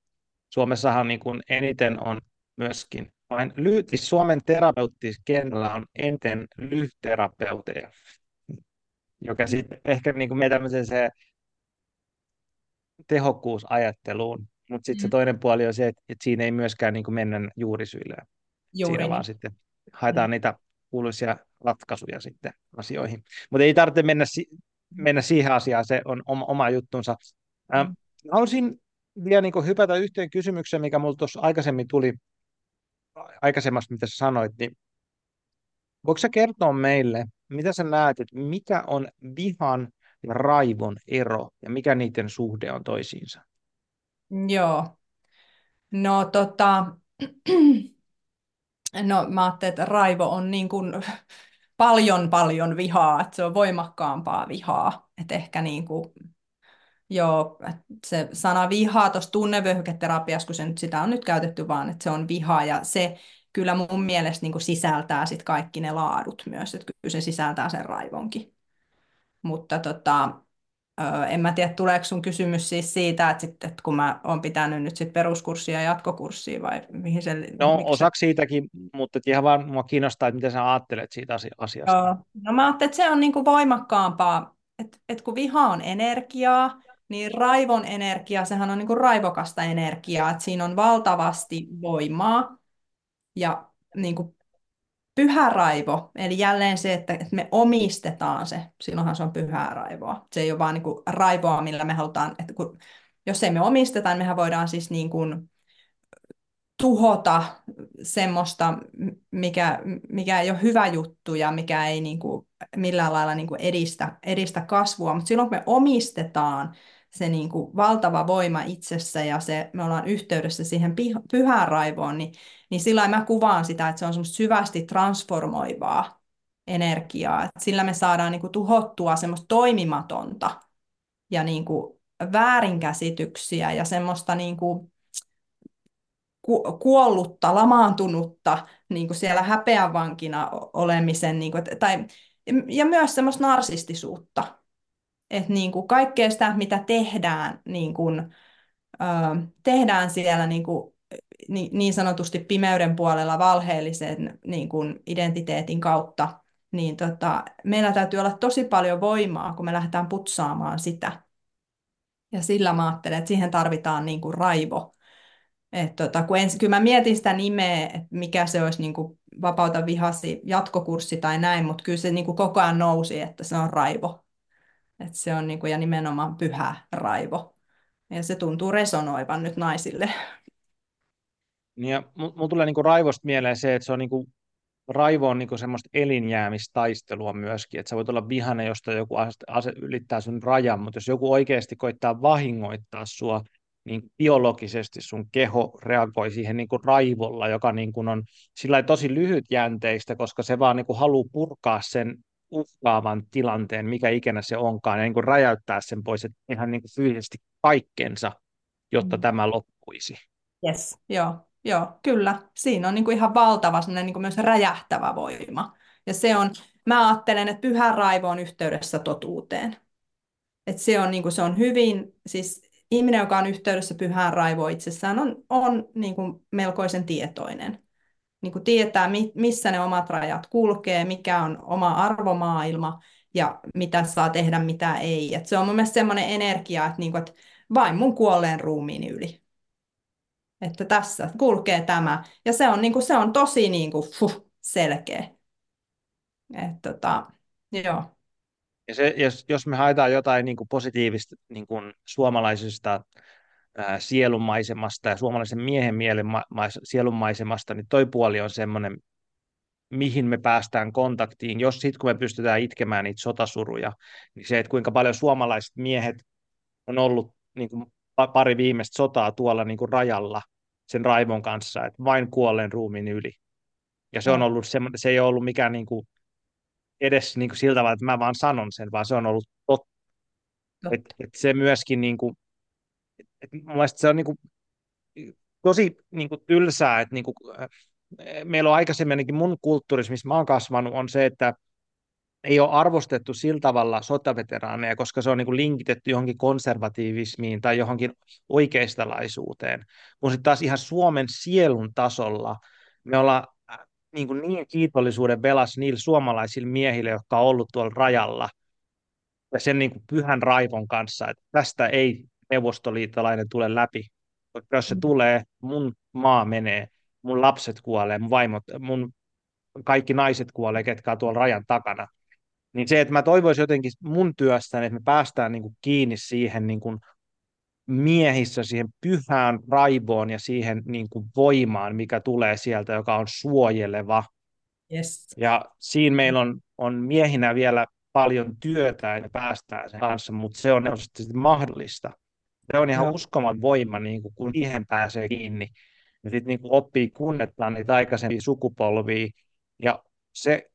Suomessahan niin kuin eniten on myöskin, vain ly, siis Suomen terapeuttiskentällä on eniten lyhterapeuteja, joka sitten ehkä niin kuin me se tehokkuusajatteluun, mutta sitten se mm, toinen puoli on se, että, että siinä ei myöskään niin kuin mennä juurisyille juuri siinä vaan niin. sitten haetaan Mm, niitä kuuluisia ratkaisuja sitten asioihin. Mutta ei tarvitse mennä, si- mennä siihen asiaan, se on oma, oma juttunsa. Ähm, mm. haluaisin vielä niin hypätä yhteen kysymykseen, mikä minulla tuossa aikaisemmin tuli, aikaisemmassa mitä sä sanoit, niin voiko sä kertoa meille, mitä sä näet, että mikä on vihan ja raivon ero ja mikä niiden suhde on toisiinsa? Joo. No tota, No mä ajattelin, että raivo on niin kuin paljon paljon vihaa, että se on voimakkaampaa vihaa. Että ehkä niin kuin, joo, se sana vihaa tuossa tunnevyöhyketerapiassa, kun se nyt, sitä on nyt käytetty vaan, että se on viha ja se kyllä mun mielestä niin kuin sisältää sit kaikki ne laadut myös, että kyllä se sisältää sen raivonkin. Mutta tota, en mä tiedä, tuleeko sun kysymys siis siitä, että, sit, että kun mä oon pitänyt nyt sit peruskurssia ja jatkokurssia vai mihin se, No miksi osaksi siitäkin, mutta ihan vaan mua kiinnostaa, että mitä sä ajattelet siitä asia- asiasta. Joo. No mä ajattelin, että se on niin kuin voimakkaampaa, että, että kun viha on energiaa, niin raivon energia, sehän on niin kuin raivokasta energiaa, että siinä on valtavasti voimaa ja niin kuin pyhä raivo, eli jälleen se, että me omistetaan se, silloinhan se on pyhää raivoa. Se ei ole vaan niin kuin raivoa, millä me halutaan, että kun, jos ei me omisteta, niin mehän voidaan siis niin kuin tuhota semmoista, mikä, mikä ei ole hyvä juttu ja mikä ei niin kuin millään lailla niin kuin edistä, edistä kasvua. Mutta silloin kun me omistetaan se niin kuin valtava voima itsessä ja se, me ollaan yhteydessä siihen pyhään raivoon, niin, niin sillä mä kuvaan sitä, että se on semmoista syvästi transformoivaa energiaa. Että sillä me saadaan niin kuin tuhottua semmoista toimimatonta ja niin kuin väärinkäsityksiä ja semmoista niin kuin kuollutta, lamaantunutta niin kuin siellä häpeävankina olemisen, niin kuin, tai, ja myös semmoista narsistisuutta. Että niin kuin kaikkea sitä, mitä tehdään, niin kuin, ö, tehdään siellä niin, kuin, niin, niin sanotusti pimeyden puolella valheellisen niin kuin identiteetin kautta, niin tota, meillä täytyy olla tosi paljon voimaa, kun me lähdetään putsaamaan sitä. Ja sillä mä ajattelen, että siihen tarvitaan niin kuin raivo et tota, kun ensin, kyllä mä mietin sitä nimeä, että mikä se olisi niin kuin vapauta vihasi jatkokurssi tai näin, mutta kyllä se niin kuin koko ajan nousi, että se on raivo. Et se on niin kuin, ja nimenomaan pyhä raivo. Ja se tuntuu resonoivan nyt naisille. Niin ja mulla tulee niinku raivosta mieleen se, että se on niinku, raivo on niinku semmoista elinjäämistaistelua myöskin, että sä voit olla vihainen, josta joku ase, ylittää sun rajan, mutta jos joku oikeasti koittaa vahingoittaa sua, niin biologisesti sun keho reagoi siihen niin kuin raivolla, joka niin kuin on sillä tosi lyhytjänteistä, koska se vaan niin kuin haluaa purkaa sen uhkaavan tilanteen, mikä ikinä se onkaan, ja niin kuin räjäyttää sen pois, että ihan niin kuin fyysisesti kaikkensa, jotta mm. tämä loppuisi. Yes, joo, joo, kyllä. Siinä on niin kuin ihan valtava niin kuin myös räjähtävä voima. Ja se on, mä ajattelen, että pyhä raivo on yhteydessä totuuteen. Että se on, niin kuin, se on hyvin, siis ihminen, joka on yhteydessä pyhään raivoon itsessään, on, on niin kuin melkoisen tietoinen. Niin kuin tietää, missä ne omat rajat kulkee, mikä on oma arvomaailma ja mitä saa tehdä, mitä ei. Et se on mun mielestä semmoinen energia, että, niin kuin, että vain mun kuolleen ruumiin yli. Että tässä kulkee tämä. Ja se on, niin kuin, se on tosi niin kuin, fuh, selkeä. Et, tota, joo. Ja se, jos, jos me haetaan jotain niin kuin positiivista niin kuin suomalaisesta ää, sielunmaisemasta ja suomalaisen miehen mielen ma- ma- sielunmaisemasta, niin toi puoli on semmoinen, mihin me päästään kontaktiin, jos sitten kun me pystytään itkemään niitä sotasuruja, niin se, että kuinka paljon suomalaiset miehet on ollut niin kuin pari viimeistä sotaa tuolla niin kuin rajalla sen raivon kanssa, että vain kuolleen ruumiin yli. Ja se on ollut semmoinen, se ei ole ollut mikään niin kuin edes niin kuin sillä tavalla, että mä vaan sanon sen, vaan se on ollut totta. Et, et se myöskin, niin kuin, et mun mielestä se on niin kuin, tosi niin kuin tylsää, että niin kuin, äh, meillä on aikaisemminkin mun kulttuurissa, missä mä oon kasvanut, on se, että ei ole arvostettu sillä tavalla sotaveteraaneja, koska se on niin linkitetty johonkin konservatiivismiin tai johonkin oikeistalaisuuteen. Mutta sitten taas ihan Suomen sielun tasolla me ollaan niin, kuin niin kiitollisuuden velas niille suomalaisille miehille, jotka on ollut tuolla rajalla ja sen niin kuin pyhän raivon kanssa, että tästä ei neuvostoliittolainen tule läpi. Koska jos se tulee, mun maa menee, mun lapset kuolee, mun vaimot, mun kaikki naiset kuolee, ketkä on tuolla rajan takana. Niin se, että mä toivoisin jotenkin mun työstäni, että me päästään niin kuin kiinni siihen niin kuin miehissä siihen pyhään raivoon ja siihen niin kuin voimaan, mikä tulee sieltä, joka on suojeleva. Yes. Ja siinä meillä on, on miehinä vielä paljon työtä, että päästään sen kanssa, mutta se on mahdollista. Se on ihan no. uskomaton voima, niin kuin, kun siihen pääsee kiinni. Ja sitten niin oppii kunnettaan niitä aikaisempia sukupolvia. Ja se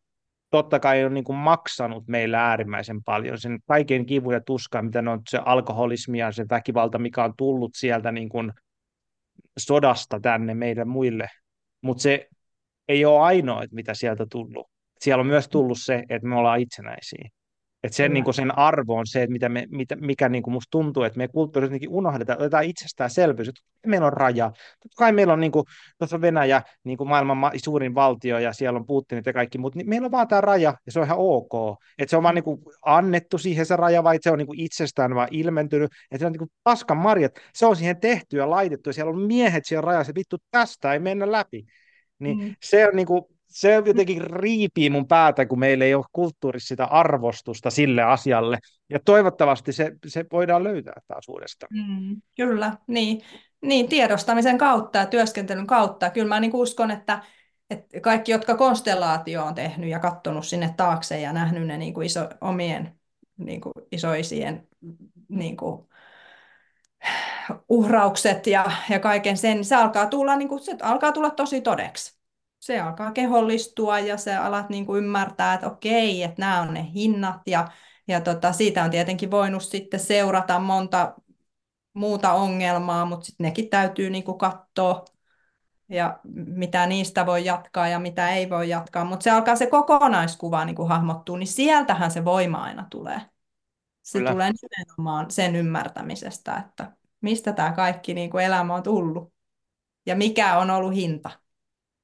totta kai on niin kuin maksanut meillä äärimmäisen paljon sen kaiken kivun ja tuskan, mitä on se alkoholismi ja se väkivalta, mikä on tullut sieltä niin kuin sodasta tänne meille muille. Mutta se ei ole ainoa, että mitä sieltä tullut. Siellä on myös tullut se, että me ollaan itsenäisiä. Että sen, niin kuin sen arvo on se, että mitä me, mitä, mikä niin kuin musta tuntuu, että me kulttuurissa unohdetaan, otetaan itsestäänselvyys, että meillä on raja. Totta kai meillä on, niin kuin, tuossa on Venäjä, niin kuin maailman suurin valtio, ja siellä on Putinit ja kaikki, mutta niin meillä on vaan tämä raja, ja se on ihan ok. Että se on vaan niin kuin annettu siihen se raja, vai se on niin kuin itsestään vaan ilmentynyt, että se on niin kuin paskan marjat, se on siihen tehty ja laitettu, ja siellä on miehet siellä rajassa, vittu tästä ei mennä läpi. Niin mm. se on niin kuin, se jotenkin riipii mun päätä, kun meillä ei ole kulttuurissa sitä arvostusta sille asialle. Ja toivottavasti se, se voidaan löytää taas uudestaan. Mm, kyllä, niin. niin. tiedostamisen kautta ja työskentelyn kautta. Kyllä mä niin uskon, että, että kaikki, jotka konstellaatio on tehnyt ja katsonut sinne taakse ja nähnyt ne niin kuin iso, omien niin kuin isoisien niin kuin, uhraukset ja, ja kaiken sen, se alkaa tulla, niin kuin, se alkaa tulla tosi todeksi se alkaa kehollistua ja se alat niin kuin ymmärtää, että okei, että nämä on ne hinnat ja, ja tota, siitä on tietenkin voinut sitten seurata monta muuta ongelmaa, mutta sitten nekin täytyy niin kuin katsoa ja mitä niistä voi jatkaa ja mitä ei voi jatkaa, mutta se alkaa se kokonaiskuva niin kuin hahmottua, niin sieltähän se voima aina tulee. Se Kyllä. tulee nimenomaan sen ymmärtämisestä, että mistä tämä kaikki niin kuin elämä on tullut ja mikä on ollut hinta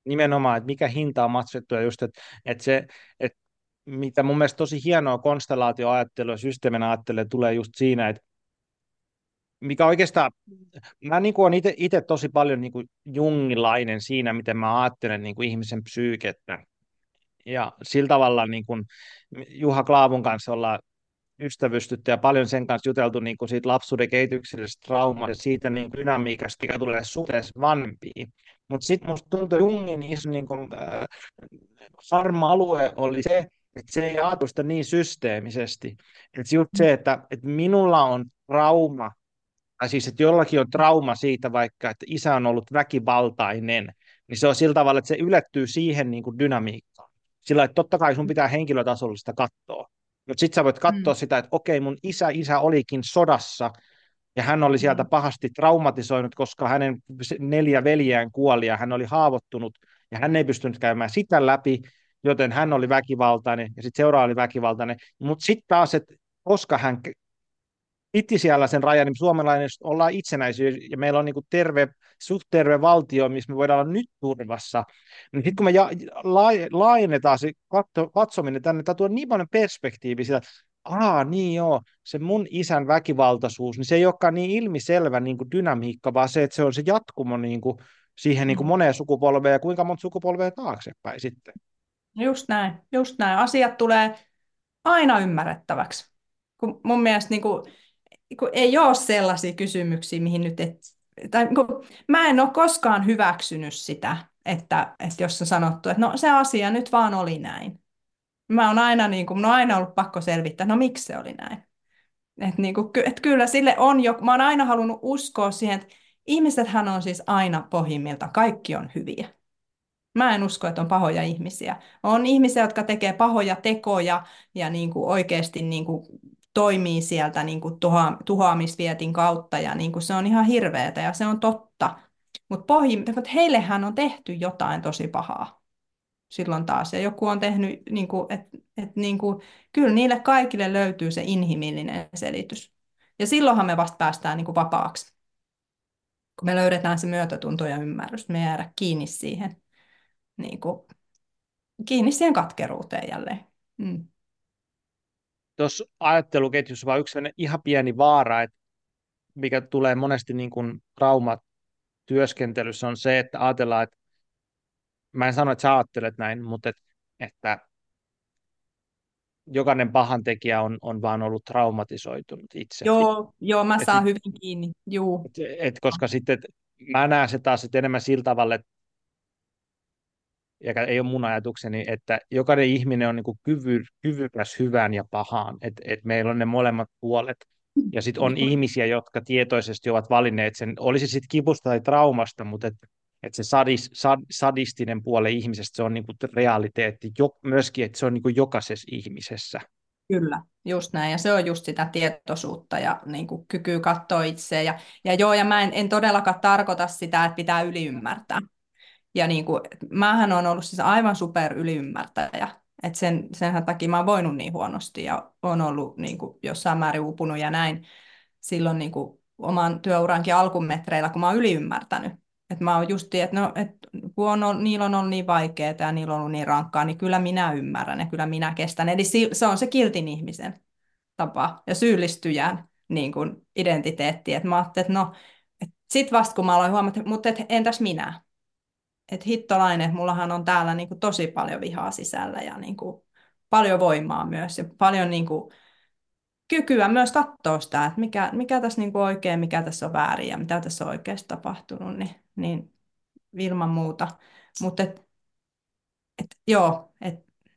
nimenomaan, että mikä hinta on maksettu ja just, että, että se, että mitä mun mielestä tosi hienoa konstellaatioajattelua ja systeemin ajattelua tulee just siinä, että mikä oikeastaan, mä niin olen itse tosi paljon niin kuin jungilainen siinä, miten mä ajattelen niin kuin ihmisen psyykettä. Ja sillä tavalla niin kuin Juha Klaavun kanssa ollaan ystävystytty ja paljon sen kanssa juteltu niin kuin siitä lapsuuden kehityksellisestä traumasta ja siitä niin kuin dynamiikasta, mikä tulee suhteessa vanhempiin. Mutta sitten musta tuntuu, Jungin iso niin kuin, äh, harma-alue oli se, että se ei ajatu sitä niin systeemisesti. Että just se, että, että minulla on trauma, tai siis että jollakin on trauma siitä vaikka, että isä on ollut väkivaltainen, niin se on sillä tavalla, että se ylettyy siihen niin kuin dynamiikkaan. Sillä että totta kai sun pitää henkilötasolla sitä katsoa. Mutta sitten sä voit katsoa mm. sitä, että okei, mun isä, isä olikin sodassa, ja hän oli sieltä mm. pahasti traumatisoinut, koska hänen neljä veljään kuoli ja hän oli haavoittunut ja hän ei pystynyt käymään sitä läpi, joten hän oli väkivaltainen ja sitten seuraava oli väkivaltainen. Mutta sitten taas, että koska hän piti siellä sen rajan, niin suomalainen ollaan itsenäisiä ja meillä on niin terve, suht terve valtio, missä me voidaan olla nyt turvassa. Niin sitten kun me ja, laajennetaan se katso, katsominen tänne, tämä tuo niin paljon perspektiiviä sitä, aa niin joo, se mun isän väkivaltaisuus, niin se ei olekaan niin ilmiselvä niin kuin dynamiikka, vaan se, että se on se jatkumo niin kuin, siihen niin kuin mm. moneen sukupolveen ja kuinka monta sukupolvea taaksepäin sitten. Just näin, just näin. Asiat tulee aina ymmärrettäväksi. Kun mun mielestä niin kuin, kun ei ole sellaisia kysymyksiä, mihin nyt et, tai kun, mä en ole koskaan hyväksynyt sitä, että, että jos on sanottu, että no se asia nyt vaan oli näin. Mä oon aina, niin kuin, no aina ollut pakko selvittää, no miksi se oli näin. Et niin kuin, et kyllä sille on jo, mä oon aina halunnut uskoa siihen, että ihmisethän on siis aina pohjimmilta, kaikki on hyviä. Mä en usko, että on pahoja ihmisiä. On ihmisiä, jotka tekee pahoja tekoja ja niin kuin oikeasti niin kuin toimii sieltä niin kuin tuha, tuhoamisvietin kautta ja niin kuin se on ihan hirveätä ja se on totta. Mutta pohjimmilta, heillehän on tehty jotain tosi pahaa silloin taas. Ja joku on tehnyt, niin että, että niin kuin, kyllä niille kaikille löytyy se inhimillinen selitys. Ja silloinhan me vasta päästään niin kuin vapaaksi. Kun me löydetään se myötätunto ja ymmärrys, me jäädä kiinni siihen, niin kuin, kiinni siihen katkeruuteen jälleen. Mm. Tuossa ajatteluketjussa vaan yksi ihan pieni vaara, että mikä tulee monesti niin kuin traumat työskentelyssä on se, että ajatellaan, että mä en sano, että sä ajattelet näin, mutta et, että jokainen pahantekijä on, on vaan ollut traumatisoitunut itse. Joo, joo mä saan et, hyvin kiinni, Juu. Et, et, koska sitten et, mä näen se taas että enemmän sillä tavalla, että ja ei ole mun ajatukseni, että jokainen ihminen on niin kyvy, kyvykäs hyvään ja pahaan, että et meillä on ne molemmat puolet. Ja sitten on ihmisiä, jotka tietoisesti ovat valinneet sen, olisi sitten kipusta tai traumasta, mutta että että se sadis, sad, sadistinen puoli ihmisestä, se on niin realiteetti jo, myöskin, että se on niin jokaisessa ihmisessä. Kyllä, just näin. Ja se on just sitä tietoisuutta ja niin kuin kykyä katsoa itseä. Ja, ja joo, ja mä en, en todellakaan tarkoita sitä, että pitää yliymmärtää. Ja niin kuin, mähän on ollut siis aivan super yliymmärtäjä. Et sen, senhän takia mä oon voinut niin huonosti ja on ollut niin kuin, jossain määrin upunut ja näin silloin niin kuin, oman työurankin alkumetreillä, kun mä oon yliymmärtänyt. Että mä oon just, että no, et, kun on, niillä on ollut niin vaikeaa ja niillä on ollut niin rankkaa, niin kyllä minä ymmärrän ja kyllä minä kestän. Eli se on se kiltin ihmisen tapa ja syyllistyjän niin kuin identiteetti. Että mä ajattelin, että no, et sit vasta kun mä aloin huomata, mutta et, entäs minä? Että hittolainen, mullahan on täällä niin kuin tosi paljon vihaa sisällä ja niin kuin paljon voimaa myös ja paljon niin kuin kykyä myös katsoa sitä, että mikä, mikä tässä niin kuin oikein, mikä tässä on väärin ja mitä tässä on oikeasti tapahtunut, niin, niin ilman muuta. Mutta et, et, joo, et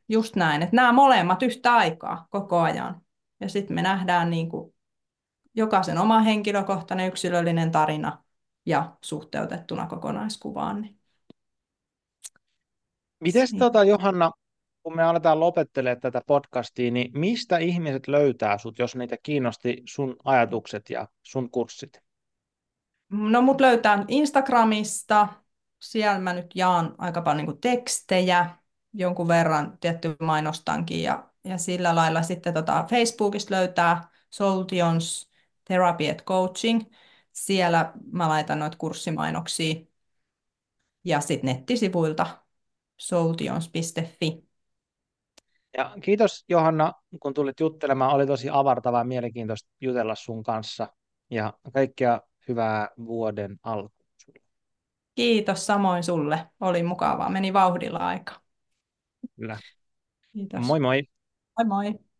just näin, että nämä molemmat yhtä aikaa koko ajan. Ja sitten me nähdään niin kuin jokaisen oma henkilökohtainen yksilöllinen tarina ja suhteutettuna kokonaiskuvaan. Niin. Miten niin. tota, Johanna, kun me aletaan lopettelemaan tätä podcastia, niin mistä ihmiset löytää sut, jos niitä kiinnosti sun ajatukset ja sun kurssit? No mut löytää Instagramista, siellä mä nyt jaan aika paljon niin tekstejä, jonkun verran tietty mainostankin ja, ja sillä lailla sitten tota Facebookista löytää Soltions Therapy and Coaching. Siellä mä laitan noita kurssimainoksia ja sitten nettisivuilta soltions.fi. Ja kiitos Johanna, kun tulit juttelemaan. Oli tosi avartavaa ja mielenkiintoista jutella sun kanssa. Ja kaikkea hyvää vuoden alkuun Kiitos samoin sulle. Oli mukavaa. Meni vauhdilla aika. Kyllä. Kiitos. Moi moi. Moi moi.